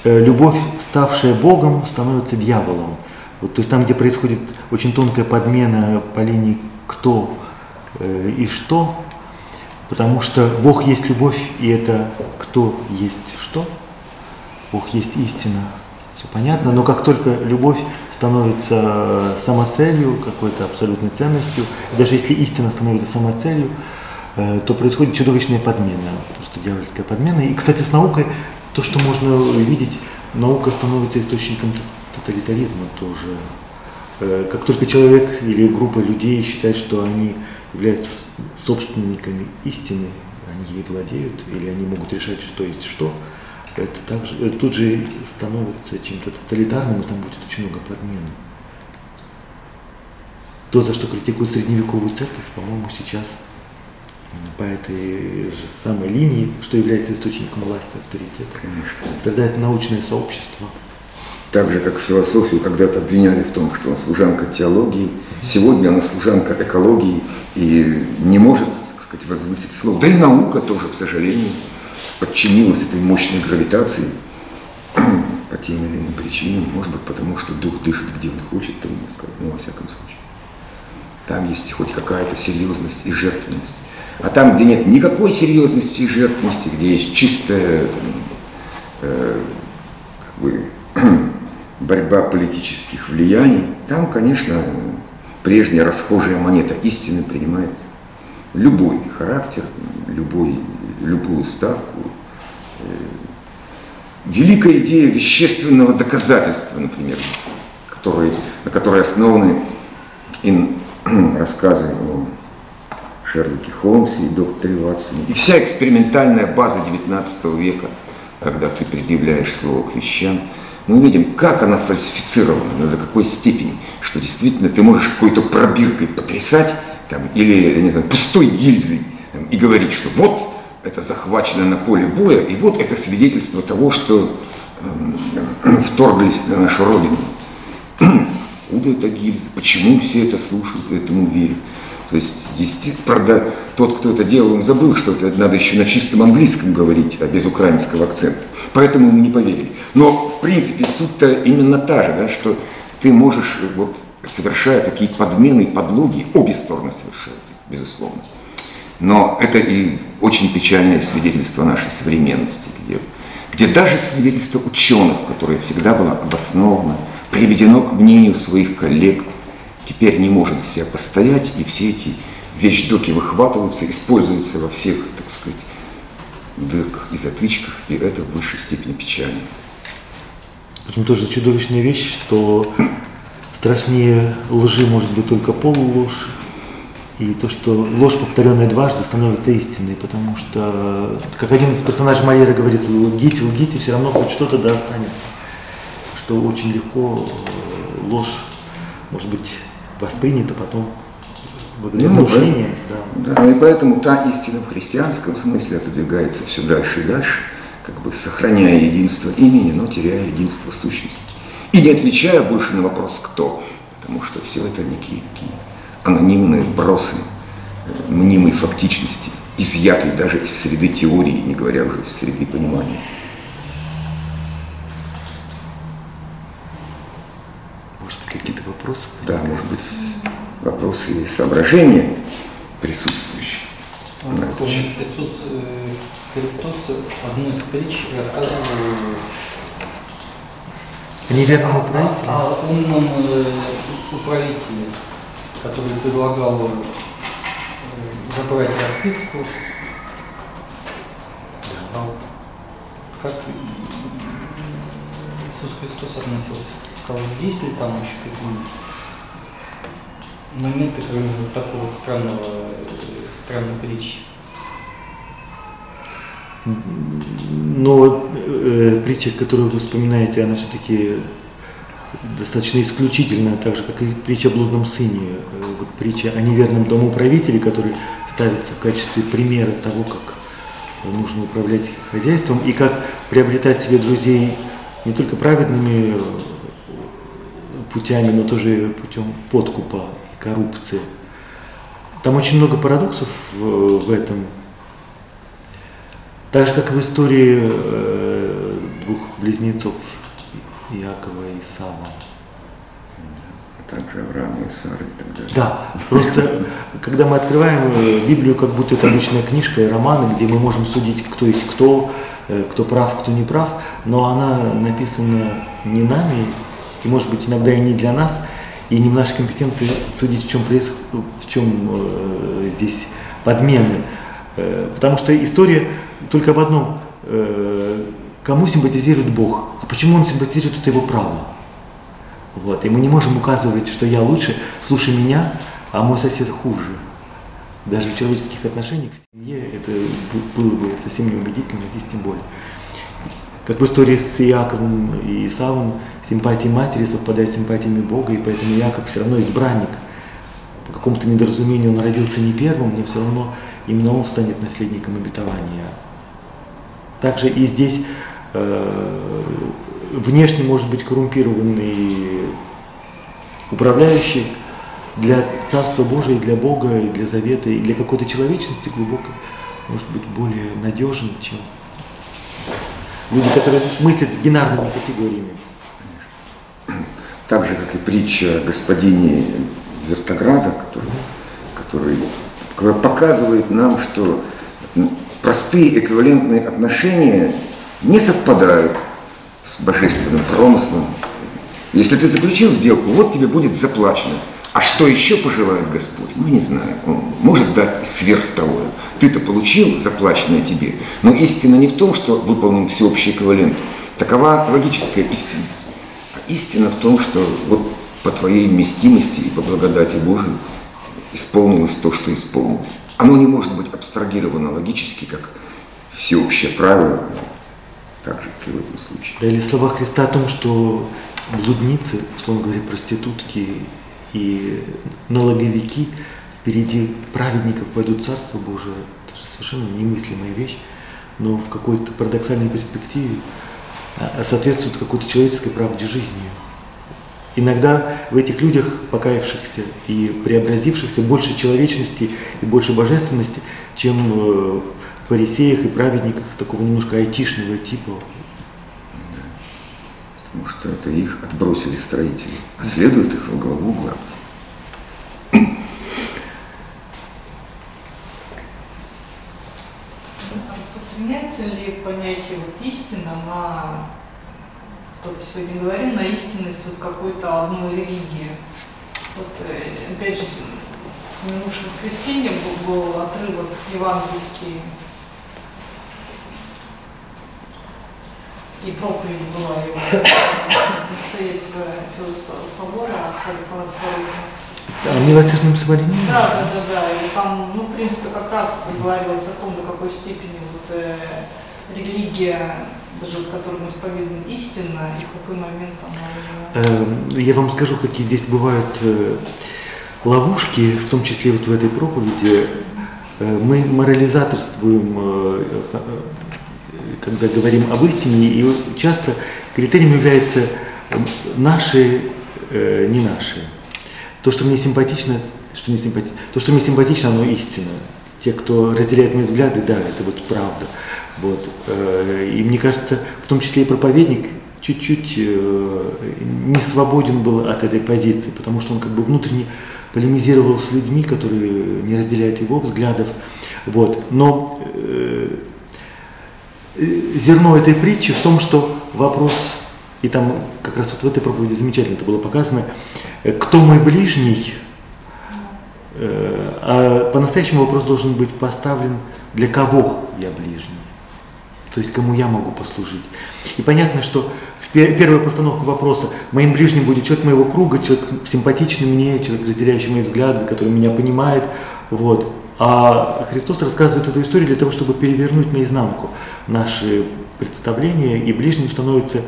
Speaker 3: э, любовь, ставшая Богом, становится дьяволом. Вот, то есть там, где происходит очень тонкая подмена по линии кто э, и что, потому что Бог есть любовь, и это кто есть что, Бог есть истина, все понятно, но как только любовь становится самоцелью, какой-то абсолютной ценностью, даже если истина становится самоцелью, э, то происходит чудовищная подмена, просто дьявольская подмена. И, кстати, с наукой то, что можно видеть, наука становится источником тоталитаризма тоже. Э, как только человек или группа людей считает, что они являются собственниками истины, они ей владеют, или они могут решать, что есть что, это также, это тут же становится чем-то тоталитарным, и там будет очень много подмены. То, за что критикуют средневековую церковь, по-моему, сейчас по этой же самой линии, что является источником власти, авторитета, Конечно. страдает научное сообщество.
Speaker 2: Так же, как философию когда-то обвиняли в том, что она служанка теологии, сегодня она служанка экологии и не может, так сказать, возвысить слово. Да и наука тоже, к сожалению, подчинилась этой мощной гравитации по тем или иным причинам, может быть, потому что дух дышит, где он хочет, там сказать, ну, во всяком случае. Там есть хоть какая-то серьезность и жертвенность. А там, где нет никакой серьезности и жертвенности, где есть чистая э, как бы, борьба политических влияний, там, конечно, прежняя расхожая монета истины принимает любой характер, любой, любую ставку. Э, великая идея вещественного доказательства, например, который, на которой основаны ин, рассказы о Шерлоке Холмсе и докторе Ватсоне. И вся экспериментальная база XIX века, когда ты предъявляешь слово к вещам, мы видим, как она фальсифицирована, до какой степени, что действительно ты можешь какой-то пробиркой потрясать, там, или, я не знаю, пустой гильзой, там, и говорить, что вот это захвачено на поле боя, и вот это свидетельство того, что э, вторглись на нашу родину. Откуда эта гильза? Почему все это слушают, этому верят? То есть, действительно, правда, тот, кто это делал, он забыл, что это надо еще на чистом английском говорить, а без украинского акцента. Поэтому мы не поверили. Но, в принципе, суть-то именно та же, да, что ты можешь, вот, совершая такие подмены, подлоги, обе стороны совершают, безусловно. Но это и очень печальное свидетельство нашей современности, где, где даже свидетельство ученых, которое всегда было обосновано, приведено к мнению своих коллег, теперь не может себя постоять, и все эти вещдоки выхватываются, используются во всех, так сказать, дырках и затычках, и это в высшей степени печально.
Speaker 3: Потом тоже чудовищная вещь, что страшнее лжи может быть только полуложь, и то, что ложь, повторенная дважды, становится истиной, потому что, как один из персонажей Майера говорит, лгите, лгите, все равно хоть что-то да останется. Что очень легко э, ложь, может быть, воспринято потом благодаря ну, внушению.
Speaker 2: Да. да, и поэтому та истина в христианском смысле отодвигается все дальше и дальше, как бы сохраняя единство имени, но теряя единство сущности. И не отвечая больше на вопрос «кто?», потому что все это некие такие анонимные вбросы э, мнимой фактичности, изъятые даже из среды теории, не говоря уже из среды понимания.
Speaker 3: какие-то вопросы?
Speaker 2: Да, может быть, вопросы и соображения присутствующие.
Speaker 4: Иисус э, Христос в одной из притч рассказывал
Speaker 3: неверном
Speaker 4: управителе. О умном э, управителе, который предлагал э, забрать расписку. А как Иисус Христос относился? Сказал, есть ли там еще какие-нибудь моменты, кроме вот такого вот странного, странной притчи?
Speaker 3: Но э, притча, которую вы вспоминаете, она все-таки достаточно исключительная, так же, как и притча о блудном сыне. Э, вот притча о неверном домоуправителе, который ставится в качестве примера того, как нужно управлять хозяйством и как приобретать себе друзей не только праведными путями, но тоже путем подкупа и коррупции. Там очень много парадоксов в, в этом. Так же, как в истории э, двух близнецов Иакова и Исава.
Speaker 2: также Авраама и Сары и так далее.
Speaker 3: Да, просто когда мы открываем э, Библию, как будто это обычная книжка и романы, где мы можем судить, кто есть кто, э, кто прав, кто не прав, но она написана не нами, и может быть иногда и не для нас, и не в нашей компетенции судить, в чем, происходит, в чем э, здесь подмены. Э, потому что история только об одном, э, кому симпатизирует Бог, а почему он симпатизирует, это его право. Вот. И мы не можем указывать, что я лучше, слушай меня, а мой сосед хуже. Даже в человеческих отношениях, в семье это было бы совсем неубедительно, здесь тем более. Как в истории с Иаковом и Исавом, симпатии матери совпадают с симпатиями Бога, и поэтому Иаков все равно избранник. По какому-то недоразумению он родился не первым, но все равно именно он станет наследником обетования. Также и здесь э, внешне может быть коррумпированный управляющий для Царства Божия, и для Бога, и для Завета, и для какой-то человечности глубокой, может быть более надежен, чем люди, которые мыслят бинарными категориями.
Speaker 2: Так же, как и притча о господине Вертограда, который, который, который показывает нам, что простые эквивалентные отношения не совпадают с божественным промыслом. Если ты заключил сделку, вот тебе будет заплачено. А что еще пожелает Господь, мы не знаем. Он может дать сверх того. Ты-то получил заплаченное тебе. Но истина не в том, что выполнен всеобщий эквивалент. Такова логическая истинность. А истина в том, что вот по твоей вместимости и по благодати Божией исполнилось то, что исполнилось. Оно не может быть абстрагировано логически, как всеобщее правило, так же, как и в этом случае.
Speaker 3: Да или слова Христа о том, что блудницы, условно говоря, проститутки и налоговики впереди праведников пойдут Царство Божие, это же совершенно немыслимая вещь, но в какой-то парадоксальной перспективе а, соответствует какой-то человеческой правде жизни. Иногда в этих людях, покаявшихся и преобразившихся, больше человечности и больше божественности, чем э, в фарисеях и праведниках такого немножко айтишного типа.
Speaker 2: Потому что это их отбросили строители, а следует их в голову гладить.
Speaker 5: Распространяется ли понятие вот истина на то, сегодня говорим, на истинность вот какой-то одной религии. Вот, э, опять же, в воскресенье был, был отрывок евангельский, и проповедь была его настоятеля Философского собора отца Александра Славутина.
Speaker 3: О милосердном самарянине?
Speaker 5: Да, да, да, да. И там, ну, в принципе, как раз говорилось о том, до какой степени вот, э, религия даже вот, которую мы исповедуем истинно, и в какой момент она уже...
Speaker 3: Эм, я вам скажу, какие здесь бывают э, ловушки, в том числе вот в этой проповеди. Э, мы морализаторствуем, э, когда говорим об истине, и часто критерием является наши, не наши. То, что мне симпатично, что не симпатично, то, что мне симпатично, оно истина. Те, кто разделяет мои взгляды, да, это вот правда. Вот. Э, и мне кажется, в том числе и проповедник чуть-чуть э, не свободен был от этой позиции, потому что он как бы внутренне полемизировал с людьми, которые не разделяют его взглядов. Вот. Но э, зерно этой притчи в том, что вопрос, и там как раз вот в этой проповеди замечательно это было показано, кто мой ближний, а по-настоящему вопрос должен быть поставлен, для кого я ближний то есть кому я могу послужить. И понятно, что первая постановка вопроса, моим ближним будет человек моего круга, человек симпатичный мне, человек, разделяющий мои взгляды, который меня понимает, вот. А Христос рассказывает эту историю для того, чтобы перевернуть наизнанку наши представления, и ближним становится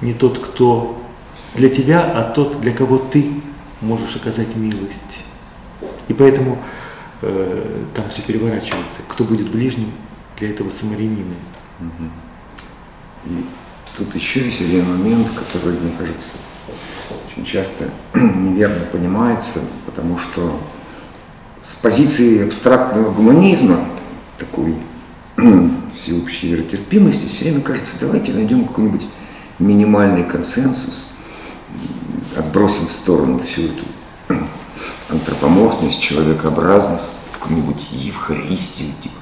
Speaker 3: не тот, кто для тебя, а тот, для кого ты можешь оказать милость. И поэтому э, там все переворачивается. Кто будет ближним для этого самарянина?
Speaker 2: И тут еще есть один момент, который, мне кажется, очень часто неверно понимается, потому что с позиции абстрактного гуманизма, такой всеобщей веротерпимости, все время кажется, давайте найдем какой-нибудь минимальный консенсус, отбросим в сторону всю эту антропоморфность, человекообразность, какую-нибудь Евхаристию, типа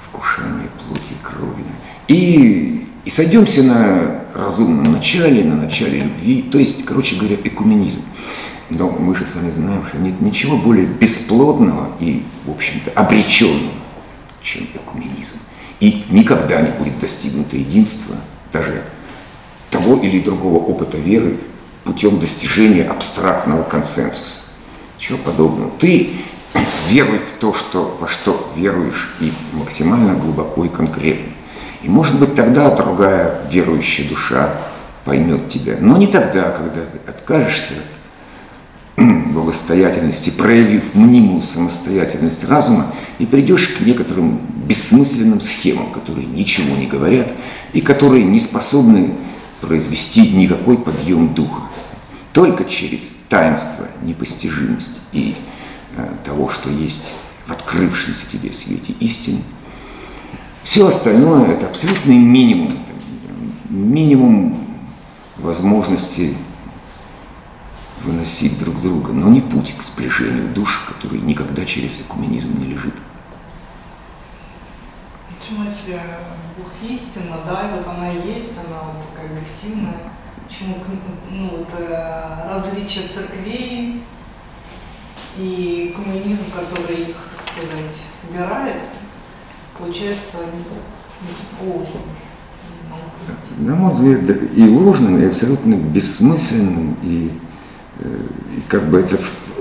Speaker 2: вкушание плоти и крови. И, и сойдемся на разумном начале, на начале любви, то есть, короче говоря, экуменизм. Но мы же с вами знаем, что нет ничего более бесплодного и, в общем-то, обреченного, чем экуменизм. И никогда не будет достигнуто единство, даже того или другого опыта веры путем достижения абстрактного консенсуса. Чего подобного. Ты веруй в то, что, во что веруешь, и максимально глубоко и конкретно. И, может быть, тогда другая верующая душа поймет тебя. Но не тогда, когда ты откажешься от благостоятельности, проявив мнимую самостоятельность разума, и придешь к некоторым бессмысленным схемам, которые ничего не говорят и которые не способны произвести никакой подъем духа. Только через таинство, непостижимость и э, того, что есть в открывшемся тебе свете истины, все остальное – это абсолютный минимум, минимум возможности выносить друг друга, но не путь к сближению душ, который никогда через экуменизм не лежит.
Speaker 5: Почему, если Бог истина, да, и вот она есть, она вот такая объективная, почему ну, это различие церквей и коммунизм, который их, так сказать, убирает, получается ложным.
Speaker 2: На мой взгляд, и ложным, и абсолютно бессмысленным, э, и как бы это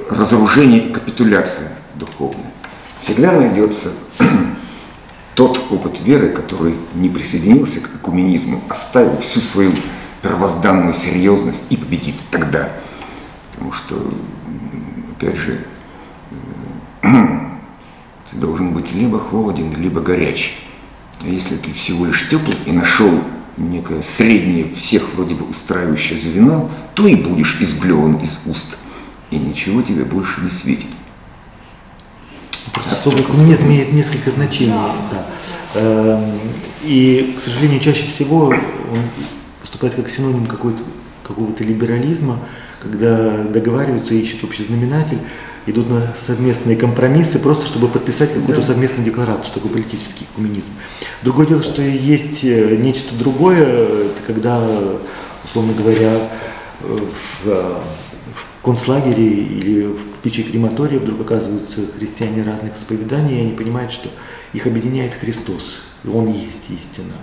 Speaker 2: разоружение и капитуляция духовная. Всегда найдется тот опыт веры, который не присоединился к экуменизму, оставил всю свою первозданную серьезность и победит тогда. Потому что, опять же, ты должен быть либо холоден, либо горячий. А если ты всего лишь теплый и нашел некое среднее всех вроде бы устраивающее звено, то и будешь изблеван из уст, и ничего тебе больше не светит.
Speaker 3: Просто слово коммунизм имеет несколько значений. Да. Эм, и, к сожалению, чаще всего он выступает как синоним какой-то какого-то либерализма, когда договариваются, ищут общий знаменатель, идут на совместные компромиссы, просто чтобы подписать какую-то да. совместную декларацию, такой политический коммунизм. Другое дело, что есть э, нечто другое, это когда, условно говоря, в, в концлагере или в печи крематория вдруг оказываются христиане разных исповеданий, и они понимают, что их объединяет Христос, и Он есть истина.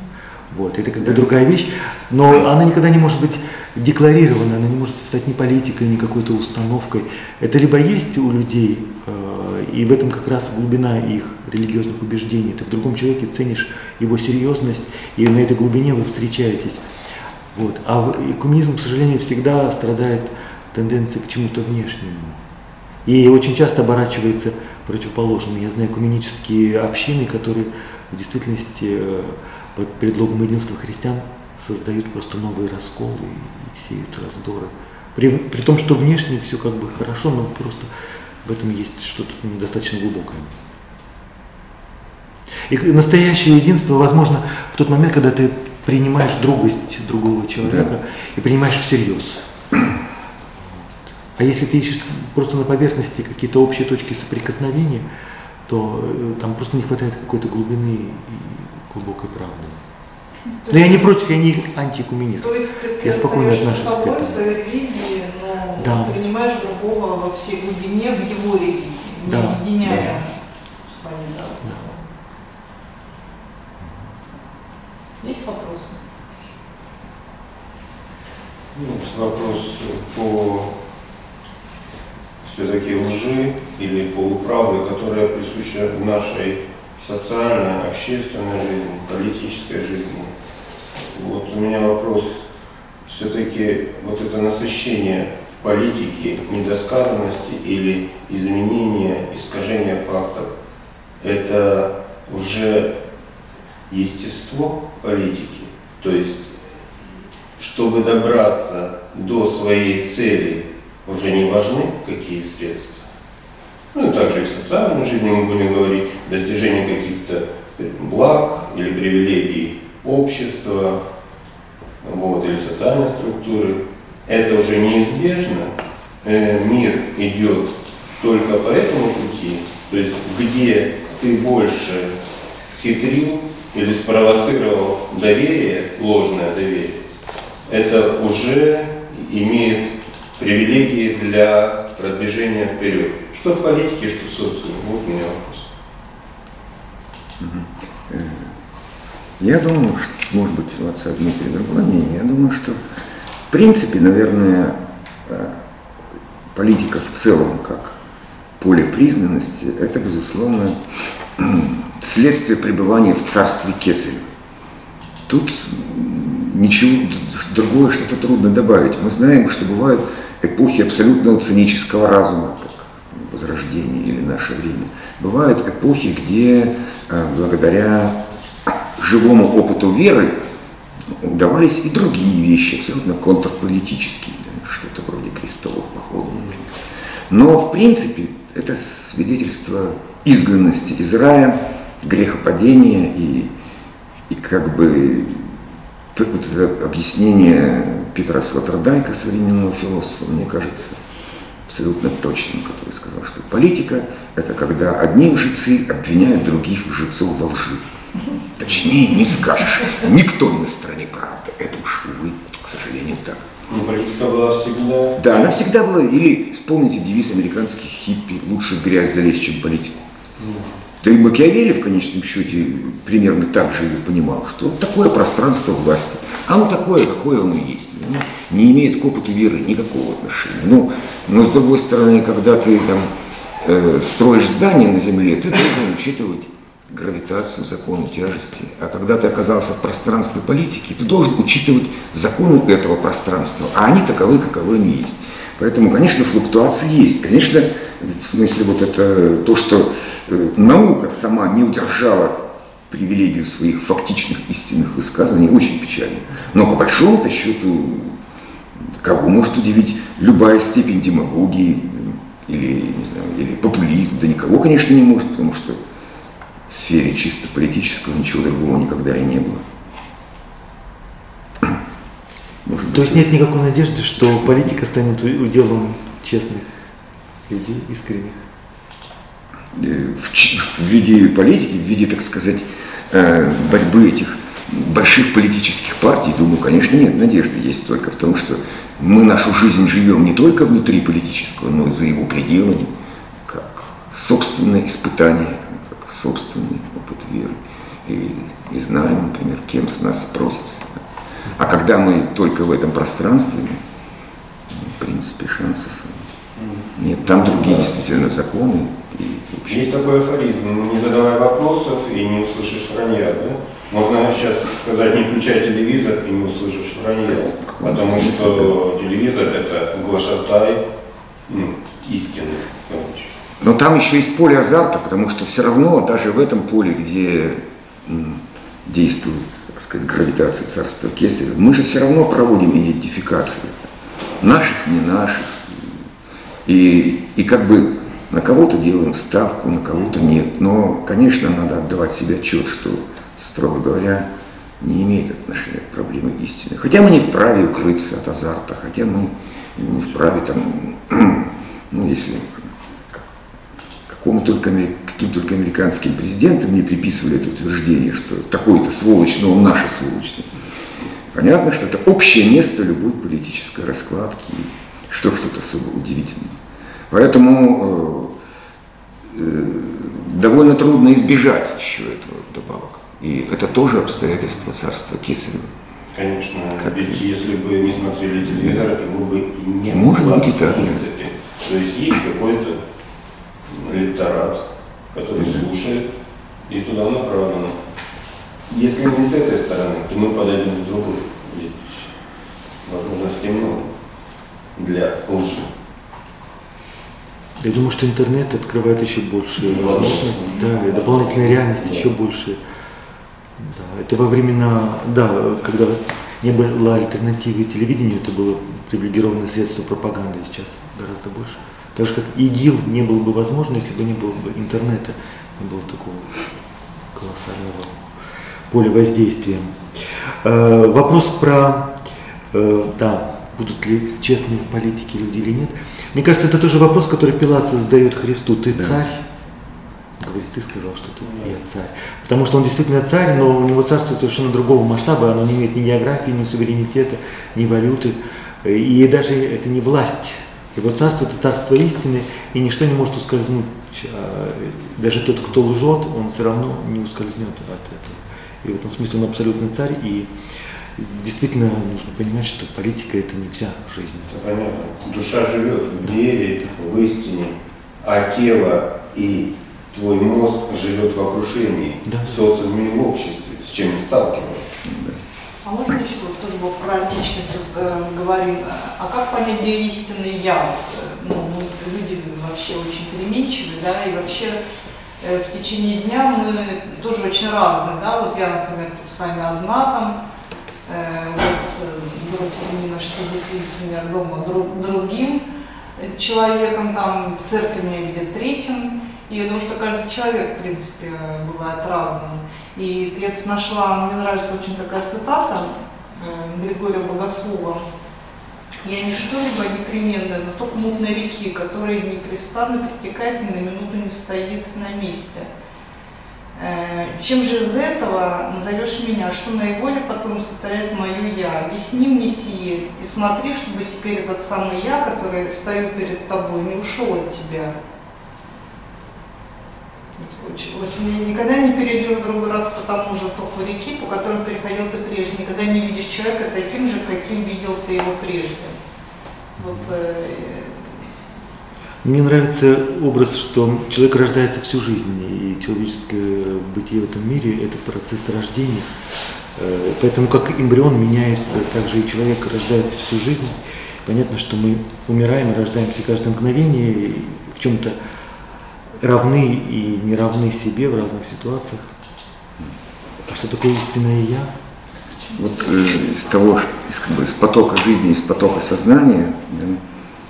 Speaker 3: Вот, это бы другая вещь, но она никогда не может быть декларирована, она не может стать ни политикой, ни какой-то установкой. Это либо есть у людей, э, и в этом как раз глубина их религиозных убеждений. Ты в другом человеке ценишь его серьезность, и на этой глубине вы встречаетесь. Вот. А коммунизм, к сожалению, всегда страдает тенденцией к чему-то внешнему. И очень часто оборачивается противоположным. Я знаю коммунические общины, которые в действительности э, под предлогом единства христиан создают просто новые расколы и сеют раздоры. При, при том, что внешне все как бы хорошо, но просто в этом есть что-то достаточно глубокое. И настоящее единство возможно в тот момент, когда ты принимаешь другость другого человека да. и принимаешь всерьез. А если ты ищешь просто на поверхности какие-то общие точки соприкосновения, то э, там просто не хватает какой-то глубины и глубокой правды. Но я не против, я не антиэкуменист.
Speaker 5: То есть ты я спокойно отношусь собой, к этому. своей религии, но да. принимаешь другого во всей глубине в его религии, не да. объединяя да. свои. Да. Да. Есть вопросы?
Speaker 6: Ну, вопрос по все-таки лжи или полуправды, которая присуща нашей социальной, общественной жизни, политической жизни. Вот у меня вопрос, все-таки вот это насыщение в политике недосказанности или изменение, искажение фактов, это уже естество политики. То есть, чтобы добраться до своей цели, уже не важны какие средства. Ну и также и в социальной жизни мы будем говорить достижение каких-то благ или привилегий общества, вот, или социальной структуры. это уже неизбежно, э, мир идет только по этому пути, то есть где ты больше схитрил или спровоцировал доверие, ложное доверие, это уже имеет привилегии для продвижения вперед. Что в политике, что в социуме. Вот у меня
Speaker 2: вопрос. Я думаю, что, может быть, у отца Дмитрия другое мнение, я думаю, что в принципе, наверное, э, политика в целом, как поле признанности, это, безусловно, следствие пребывания в царстве Кесаря. Тут ничего другое что-то трудно добавить. Мы знаем, что бывают эпохи абсолютного цинического разума, как Возрождение или наше время. Бывают эпохи, где э, благодаря живому опыту веры удавались и другие вещи, абсолютно контрполитические, да, что-то вроде крестовых походов, например. Но, в принципе, это свидетельство изгнанности из рая, грехопадения и, и как бы вот это объяснение Петра Слотerdайка, современного философа, мне кажется, абсолютно точным, который сказал, что политика – это когда одни лжецы обвиняют других лжецов во лжи. Точнее не скажешь. Никто не на стороне правды. Это уж, увы, к сожалению, так.
Speaker 6: Но политика была всегда...
Speaker 2: Да, она всегда была. Или вспомните девиз американских хиппи «Лучше в грязь залезть, чем политику». Да и Макиавелли в конечном счете примерно так же ее понимал, что такое пространство власти. Оно такое, какое оно есть. Оно не имеет к опыту веры никакого отношения. Ну, но с другой стороны, когда ты там э, строишь здание на земле, ты должен учитывать гравитацию, законы тяжести. А когда ты оказался в пространстве политики, ты должен учитывать законы этого пространства, а они таковы, каковы они есть. Поэтому, конечно, флуктуации есть. Конечно, в смысле вот это то, что э, наука сама не удержала привилегию своих фактичных истинных высказываний, очень печально. Но по большому-то счету, кого может удивить любая степень демагогии или, не знаю, или популизм? Да никого, конечно, не может, потому что в сфере чисто политического ничего другого никогда и не было.
Speaker 3: Может быть, То есть нет никакой надежды, что политика станет уделом честных людей, искренних?
Speaker 2: Э, в, в виде политики, в виде, так сказать, э, борьбы этих больших политических партий, думаю, конечно, нет надежды. Есть только в том, что мы нашу жизнь живем не только внутри политического, но и за его пределами, как собственное испытание собственный опыт веры и, и знаем, например, кем с нас спросится. А когда мы только в этом пространстве, ну, в принципе, шансов нет. Там другие действительно законы.
Speaker 6: И, вообще... Есть такой афоризм, не задавай вопросов и не услышишь вранья, да? Можно сейчас сказать, не включай телевизор и не услышишь вранья, потому что да. телевизор это глашатай ну, истины.
Speaker 2: Но там еще есть поле азарта, потому что все равно даже в этом поле, где действует, так сказать, гравитация царства Кесарева, мы же все равно проводим идентификацию. Наших, не наших. И, и как бы на кого-то делаем ставку, на кого-то нет. Но, конечно, надо отдавать себе отчет, что, строго говоря, не имеет отношения к проблеме истины. Хотя мы не вправе укрыться от азарта, хотя мы не вправе там, ну, если какому только, каким только американским президентам мне приписывали это утверждение, что такой-то сволочь, но он наша сволочь. Понятно, что это общее место любой политической раскладки, что что-то особо удивительное. Поэтому э, э, довольно трудно избежать еще этого вдобавок. И это тоже обстоятельство царства Кесарева.
Speaker 6: Конечно, как... ведь если бы не смотрели телевизор, его бы и не
Speaker 2: Может быть и так, да.
Speaker 6: То есть есть какой-то электорат, который слушает и туда направлено. Если не с этой стороны, то мы подойдем с другой. Ведь возможностей много для лжи.
Speaker 3: Я думаю, что интернет открывает еще больше возможностей, да, и дополнительная реальность да. еще больше. Да, это во времена, да, когда не было альтернативы телевидению, это было привилегированное средство пропаганды, сейчас гораздо больше. Так же как ИГИЛ не был бы возможно, если бы не было бы интернета, не было такого колоссального поля воздействия. Э, вопрос про, э, да, будут ли честные политики люди или нет. Мне кажется, это тоже вопрос, который Пилат задает Христу. Ты да. царь? говорит, ты сказал, что ты я царь. Потому что он действительно царь, но у него царство совершенно другого масштаба, оно не имеет ни географии, ни суверенитета, ни валюты, и даже это не власть. Его царство – это царство истины, и ничто не может ускользнуть. А, даже тот, кто лжет, он все равно не ускользнет от этого. И в этом смысле он абсолютный царь, и действительно нужно понимать, что политика – это не вся жизнь.
Speaker 6: Понятно. Душа живет в вере, в истине, а тело и твой мозг живет в окружении, да. в социуме и в обществе, с чем сталкиваешься.
Speaker 5: А можно еще вот тоже вот про личность вот, э, говорим, а как понять, где истинный я? Э, ну, мы люди вообще очень переменчивы, да, и вообще э, в течение дня мы тоже очень разные, да, вот я, например, с вами одна там, э, вот э, друг семьи наш сидит, например, дома друг, другим человеком, там в церкви меня видят третьим, и я думаю, что каждый человек, в принципе, бывает разным. И я тут нашла, мне нравится очень такая цитата э, Григория Богослова. «Я не что-либо непременное, но только мутной реки, которая непрестанно притекает и на минуту не стоит на месте». Э, чем же из этого назовешь меня? Что наиболее потом составляет мое «я»? Объясни мне сие и смотри, чтобы теперь этот самый «я», который стою перед тобой, не ушел от тебя. Очень, очень. Никогда не перейдешь в другой раз по тому же току реки, по которому переходил ты прежде. Никогда не видишь человека таким же, каким видел ты его прежде. Вот, э...
Speaker 3: Мне нравится образ, что человек рождается всю жизнь, и человеческое бытие в этом мире – это процесс рождения. Э, поэтому как эмбрион меняется, так же и человек рождается всю жизнь. Понятно, что мы умираем и рождаемся каждое мгновение, в чем-то равны и не равны себе в разных ситуациях. А что такое истинное я?
Speaker 2: Вот э, из того, из, как бы, из потока жизни, из потока сознания, да,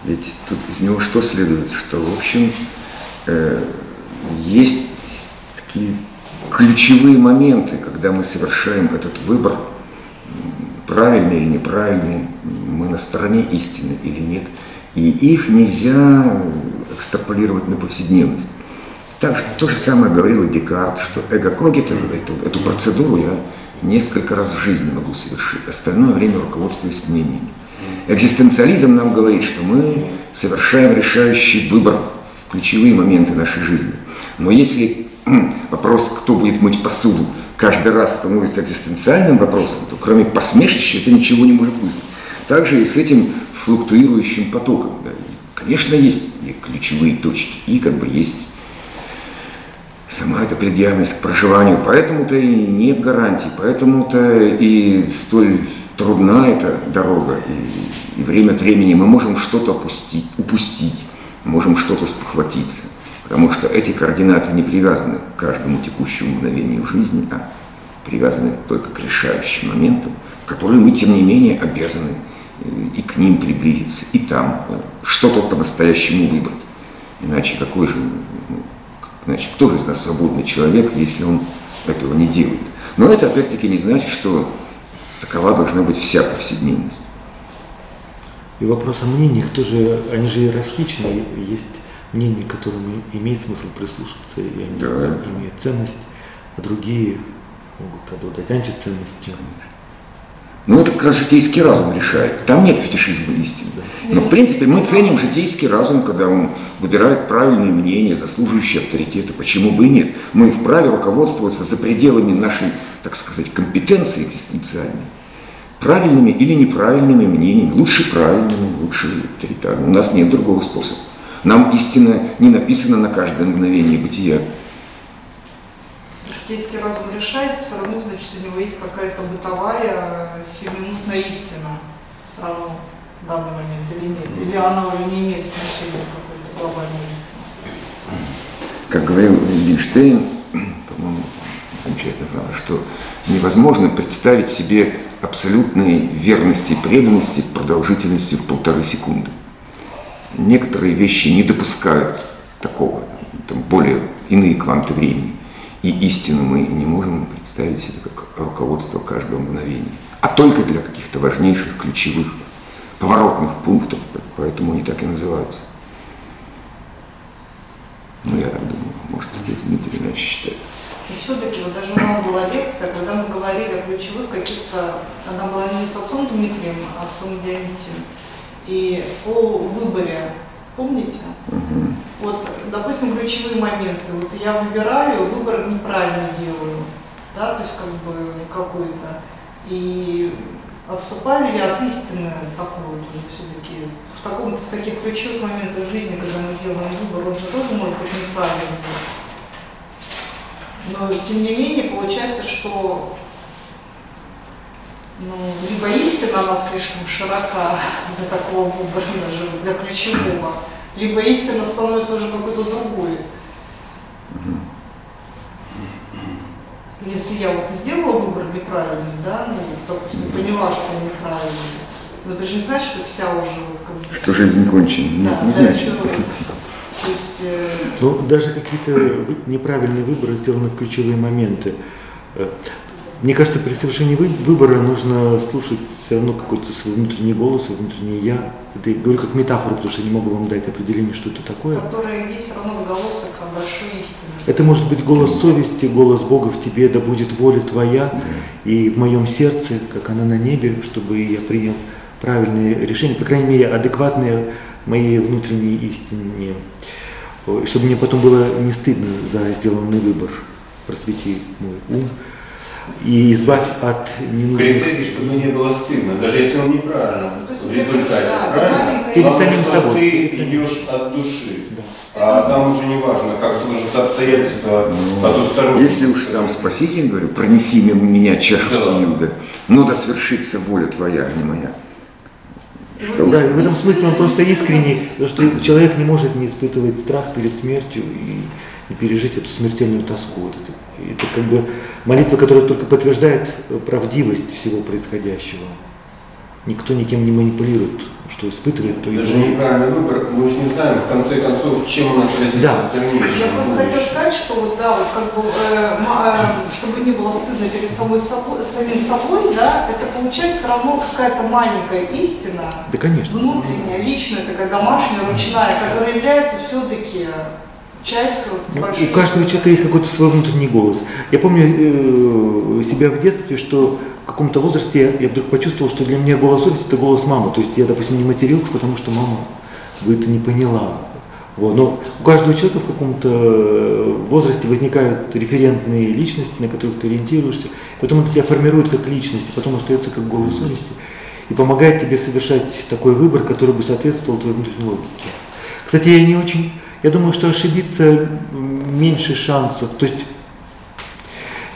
Speaker 2: ведь тут из него что следует? Что, в общем, э, есть такие ключевые моменты, когда мы совершаем этот выбор, правильный или неправильный, мы на стороне истины или нет. И их нельзя экстраполировать на повседневность. Так, то же самое говорил и Декарт, что эго-когито, говорит, эту процедуру я несколько раз в жизни могу совершить, остальное время руководствуюсь мнениями. Экзистенциализм нам говорит, что мы совершаем решающий выбор в ключевые моменты нашей жизни. Но если вопрос, кто будет мыть посуду, каждый раз становится экзистенциальным вопросом, то кроме посмешища это ничего не может вызвать. Также и с этим флуктуирующим потоком. Да. Конечно, есть ключевые точки, и как бы есть сама эта предъявленность к проживанию. Поэтому-то и нет гарантий, поэтому-то и столь трудна эта дорога. И, и время от времени мы можем что-то опустить, упустить, можем что-то спохватиться. Потому что эти координаты не привязаны к каждому текущему мгновению жизни, а привязаны только к решающим моментам, которые мы, тем не менее, обязаны э, и к ним приблизиться, и там э, что-то по-настоящему выбрать. Иначе какой же Значит, кто же из нас свободный человек, если он этого не делает? Но это опять-таки не значит, что такова должна быть вся повседневность.
Speaker 3: И вопрос о мнениях тоже, они же иерархичны, есть мнения, которым имеет смысл прислушаться, и они да. имеют ценность, а другие могут обладать антиценностью.
Speaker 2: Ну, это как раз житейский разум решает. Там нет фетишизма истины. Но, в принципе, мы ценим житейский разум, когда он выбирает правильные мнения, заслуживающие авторитета. Почему бы и нет? Мы вправе руководствоваться за пределами нашей, так сказать, компетенции экзистенциальной. Правильными или неправильными мнениями. Лучше правильными, лучше авторитарными. У нас нет другого способа. Нам истина не написана на каждое мгновение бытия
Speaker 5: житейский разум решает, все равно, значит, у него есть какая-то бытовая сиюминутная истина все равно в данный момент или нет? Или она уже не имеет отношения к какой-то глобальной истине?
Speaker 2: Как говорил Вильгенштейн, по-моему, замечательная фраза, что невозможно представить себе абсолютной верности и преданности в продолжительности в полторы секунды. Некоторые вещи не допускают такого, там более иные кванты времени. И истину мы не можем представить себе как руководство каждого мгновения, а только для каких-то важнейших, ключевых поворотных пунктов, поэтому они так и называются. Ну, я так думаю, может, отец Дмитрий иначе считает.
Speaker 5: И все-таки, вот даже у нас была лекция, когда мы говорили о ключевых каких-то, она была не с отцом Дмитрием, а отцом Дионисием, и о выборе, помните?
Speaker 2: Угу.
Speaker 5: Вот, допустим, ключевые моменты. Вот я выбираю, выбор неправильно делаю, да, то есть как бы какой-то. И отступали ли от истины такой вот уже все-таки в, таком, в таких ключевых моментах жизни, когда мы делаем выбор, он же тоже может быть неправильным. Но тем не менее получается, что ну, либо истина она слишком широка для такого выбора, даже для ключевого, либо истина становится уже какой-то другой. Если я вот сделала выбор неправильный, да, ну, допустим, поняла, что он неправильный, но это же не значит, что вся уже вот как бы...
Speaker 2: Что жизнь кончена. Нет,
Speaker 5: Да,
Speaker 2: не
Speaker 5: да,
Speaker 2: значит.
Speaker 5: еще- То есть, э,
Speaker 3: Ну, даже какие-то неправильные выборы сделаны в ключевые моменты. Мне кажется, при совершении вы- выбора нужно слушать все равно какой-то свой внутренний голос, свой внутренний я. Это я говорю как метафору, потому что я не могу вам дать определение, что это такое.
Speaker 5: которые есть все равно отголосок от большой истины.
Speaker 3: Это может быть голос совести, голос Бога в тебе, да будет воля твоя, и в моем сердце, как она на небе, чтобы я принял правильные решения, по крайней мере, адекватные моей внутренней истине. Чтобы мне потом было не стыдно за сделанный выбор. Просвети мой ум и избавь от ненужных...
Speaker 6: Критерий, чтобы не было стыдно, даже если он неправильно
Speaker 5: Ну,
Speaker 6: в результате,
Speaker 5: да,
Speaker 6: правильно?
Speaker 3: Перед
Speaker 6: Главное,
Speaker 3: самим
Speaker 6: что
Speaker 3: собой.
Speaker 6: ты идешь от души,
Speaker 3: Да.
Speaker 6: а там уже не важно, как сложатся обстоятельства потусторонние.
Speaker 2: Если уж сам Спаситель говорил, пронеси мимо меня чашу
Speaker 6: Да.
Speaker 2: сию, да, но да свершится воля твоя, а не моя. Что
Speaker 3: Да, в этом смысле он просто искренний, потому что человек не может не испытывать страх перед смертью и, и пережить эту смертельную тоску. Вот это, это как бы молитва, которая только подтверждает э, правдивость всего происходящего. Никто никем не манипулирует, что испытывает, то и
Speaker 6: Даже неправильный выбор, мы же не знаем, в конце концов, чем он отразится
Speaker 3: Да.
Speaker 6: в дальнейшем.
Speaker 5: Я просто
Speaker 6: будущем.
Speaker 5: сказать, что вот да, вот как бы, э, э, чтобы не было стыдно перед самой собой, самим собой, да, это получается все равно какая-то маленькая истина,
Speaker 3: Да, конечно.
Speaker 5: внутренняя, личная, такая домашняя, ручная, которая является все-таки частью
Speaker 3: Ну,
Speaker 5: большой...
Speaker 3: У каждого человека есть какой-то свой внутренний голос. Я помню э, себя в детстве, что в каком-то возрасте я, я вдруг почувствовал, что для меня голос совести это голос мамы. То есть я, допустим, не матерился, потому что мама бы это не поняла. Вот. Но у каждого человека в каком-то э, возрасте возникают референтные личности, на которых ты ориентируешься. Потом это тебя формирует как личность, и потом остается как голос совести. И помогает тебе совершать такой выбор, который бы соответствовал твоей внутренней логике. Кстати, я не очень, я думаю, что ошибиться меньше шансов. То есть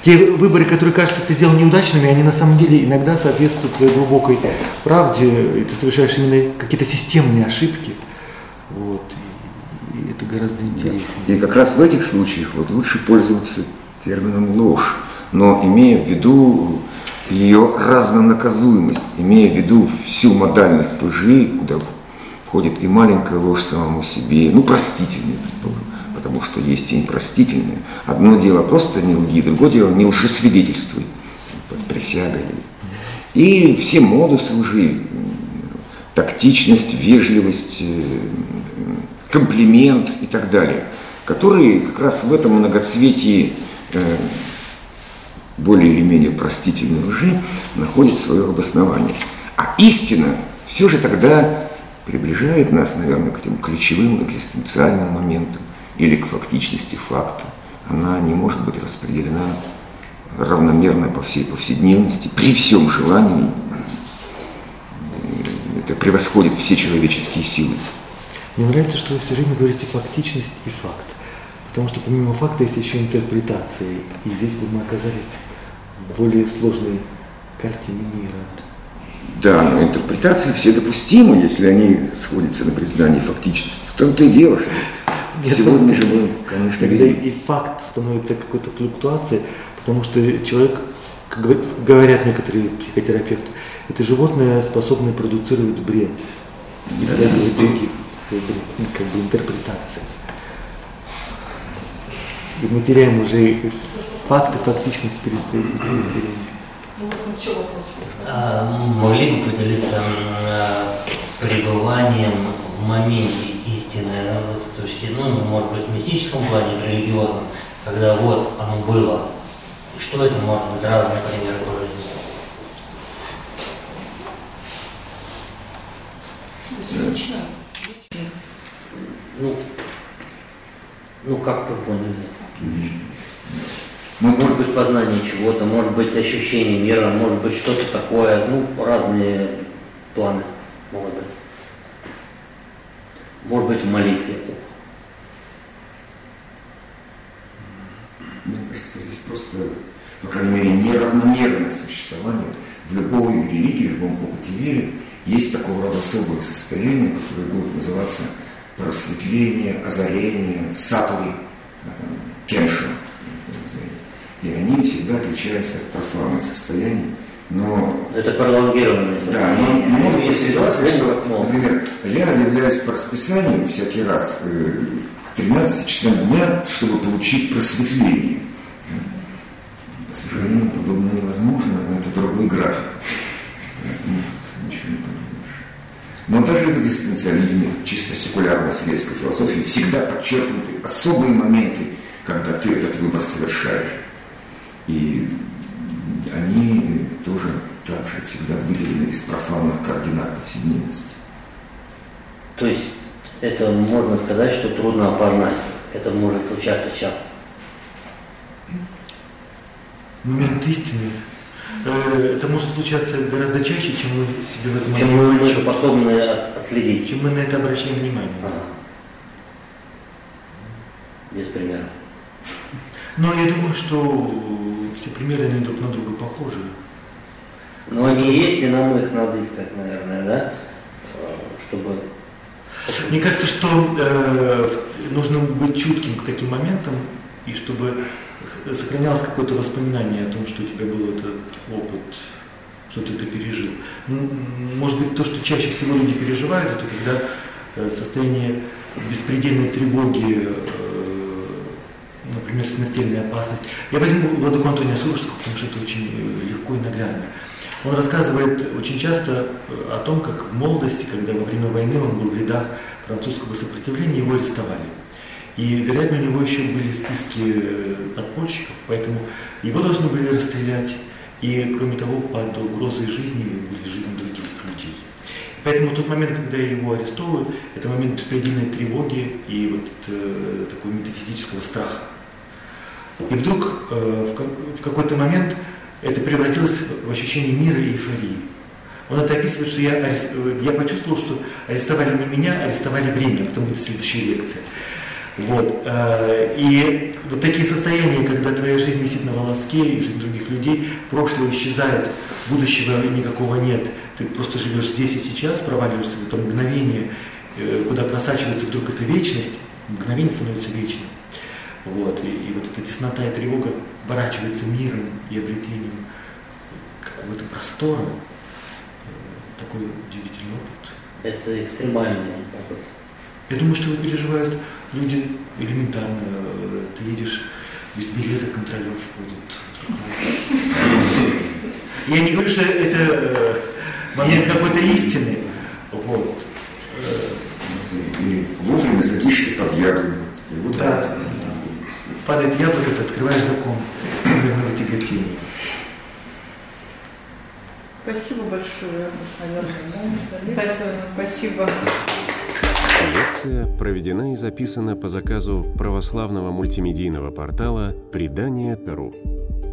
Speaker 3: те выборы, которые кажутся ты сделал неудачными, они на самом деле иногда соответствуют твоей глубокой правде, и ты совершаешь именно какие-то системные ошибки. Вот. И, и это гораздо интереснее.
Speaker 2: И как раз в этих случаях вот лучше пользоваться термином ложь, но имея в виду ее разнонаказуемость, имея в виду всю модальность лжи, куда входит и маленькая ложь самому себе, ну простительная, предположим, потому что есть и непростительная. Одно дело просто не лги, другое дело не лжесвидетельствуй под присягой. И все модусы лжи, тактичность, вежливость, э, комплимент и так далее, которые как раз в этом многоцветии э, более или менее простительной лжи находят свое обоснование. А истина все же тогда приближает нас, наверное, к этим ключевым экзистенциальным моментам или к фактичности факта. Она не может быть распределена равномерно по всей повседневности, при всем желании. Это превосходит все человеческие силы.
Speaker 3: Мне нравится, что вы все время говорите фактичность и факт. Потому что помимо факта есть еще интерпретация. И здесь бы мы оказались в более сложной картине мира.
Speaker 2: Да, но интерпретации все допустимы, если они сходятся на признании фактичности. В том-то и дело, что
Speaker 3: Нет,
Speaker 2: сегодня же мы, конечно,
Speaker 3: Когда
Speaker 2: видим.
Speaker 3: и факт становится какой-то флуктуацией, потому что человек, как говор- говорят некоторые психотерапевты, это животное, способное продуцировать бред и втягивать других в свой бред, ну, как бы интерпретация. И мы теряем уже факты, фактичность перестает теряем.
Speaker 5: Ну?
Speaker 7: А, могли бы поделиться а, пребыванием в моменте истины, с точки, ну, может быть, в мистическом плане, в религиозном, когда вот оно было. И что это может быть разные примеры
Speaker 5: лично, лично.
Speaker 7: Ну, ну как вы поняли?
Speaker 2: Ну,
Speaker 7: Может быть познание чего-то, может быть ощущение мира, может быть что-то такое, ну, разные планы могут быть. Может быть в молитве.
Speaker 2: Мне кажется, здесь просто, по крайней мере, неравномерное существование в любой религии, в любом опыте веры есть такого рода особое состояние, которое будет называться просветление, озарение, сатури, а, кенша. И они всегда отличаются от профанных состояний, но
Speaker 7: Это пролонгированное
Speaker 2: да, но, но может быть ситуация, что, например, я являюсь по расписанию всякий раз э, к 13 часам дня, чтобы получить просветление. К сожалению, подобное невозможно, это другой график. Поэтому тут ничего не поделаешь. Но даже в экзистенциализме, чисто секулярной советской философии, всегда подчеркнуты особые моменты, когда ты этот выбор совершаешь. И они тоже также всегда выделены из профанных координат повседневности.
Speaker 7: То есть это можно сказать, что трудно опознать. Это может случаться часто.
Speaker 3: Момент истины. э, Это может случаться гораздо чаще, чем мы себе в этом
Speaker 7: Чем мы,
Speaker 3: отчет-
Speaker 7: способны от- отследить.
Speaker 3: чем мы на это обращаем внимание.
Speaker 7: Ага. Без примера.
Speaker 3: Но я думаю, что все примеры они друг на друга похожи.
Speaker 7: Но они есть, и нам их надо искать, наверное, да? Э, Чтобы...
Speaker 3: Мне кажется, что э, нужно быть чутким к таким моментам, и чтобы сохранялось какое-то воспоминание о том, что у тебя был этот опыт, что ты это пережил. Может быть, то, что чаще всего люди переживают, это когда э, состояние беспредельной тревоги, э, например, смертельная опасность. Я возьму Владыку Антония Сурожского, потому что это очень э, легко и наглядно. Он рассказывает очень часто э, о том, как в молодости, когда во время войны он был в рядах французского сопротивления, его арестовали. И, вероятно, у него еще были списки э, подпольщиков, поэтому его должны были расстрелять. И, кроме того, под угрозой жизни были жизни других людей. Поэтому тот момент, когда его арестовывают, это момент беспредельной тревоги и вот э, такого метафизического страха. И вдруг э, в, ка- в какой-то момент это превратилось в ощущение мира и эйфории. Он это описывает, что я, я почувствовал, что арестовали не меня, арестовали время, потом будет следующая лекция. Вот. э, И вот такие состояния, когда твоя жизнь висит на волоске, и жизнь других людей, прошлое исчезает, будущего никакого нет, ты просто живешь здесь и сейчас, проваливаешься в это мгновение, э, куда просачивается вдруг эта вечность, мгновение становится вечным. Вот. И, и вот эта теснота и тревога оборачивается миром и обретением какого-то простора. Э, Такой удивительный опыт.
Speaker 7: Это экстремальный опыт.
Speaker 3: Я думаю, что его переживают люди элементарно. Э, Ты едешь без билета, контролер входит. Я не говорю, что это э, момент какой-то истины. Вот.
Speaker 2: Или вовремя садишься под яблоню.
Speaker 3: Да. Падает яблоко, ты открываешь закон всемирного тяготения.
Speaker 5: Спасибо большое, наверное. Спасибо.
Speaker 8: Лекция проведена и записана по заказу православного мультимедийного портала «Предание.ру».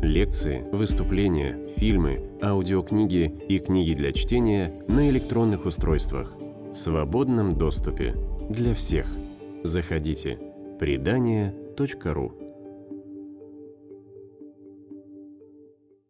Speaker 8: Лекции, выступления, фильмы, аудиокниги и книги для чтения на электронных устройствах в свободном доступе для всех. Заходите. Предание.ру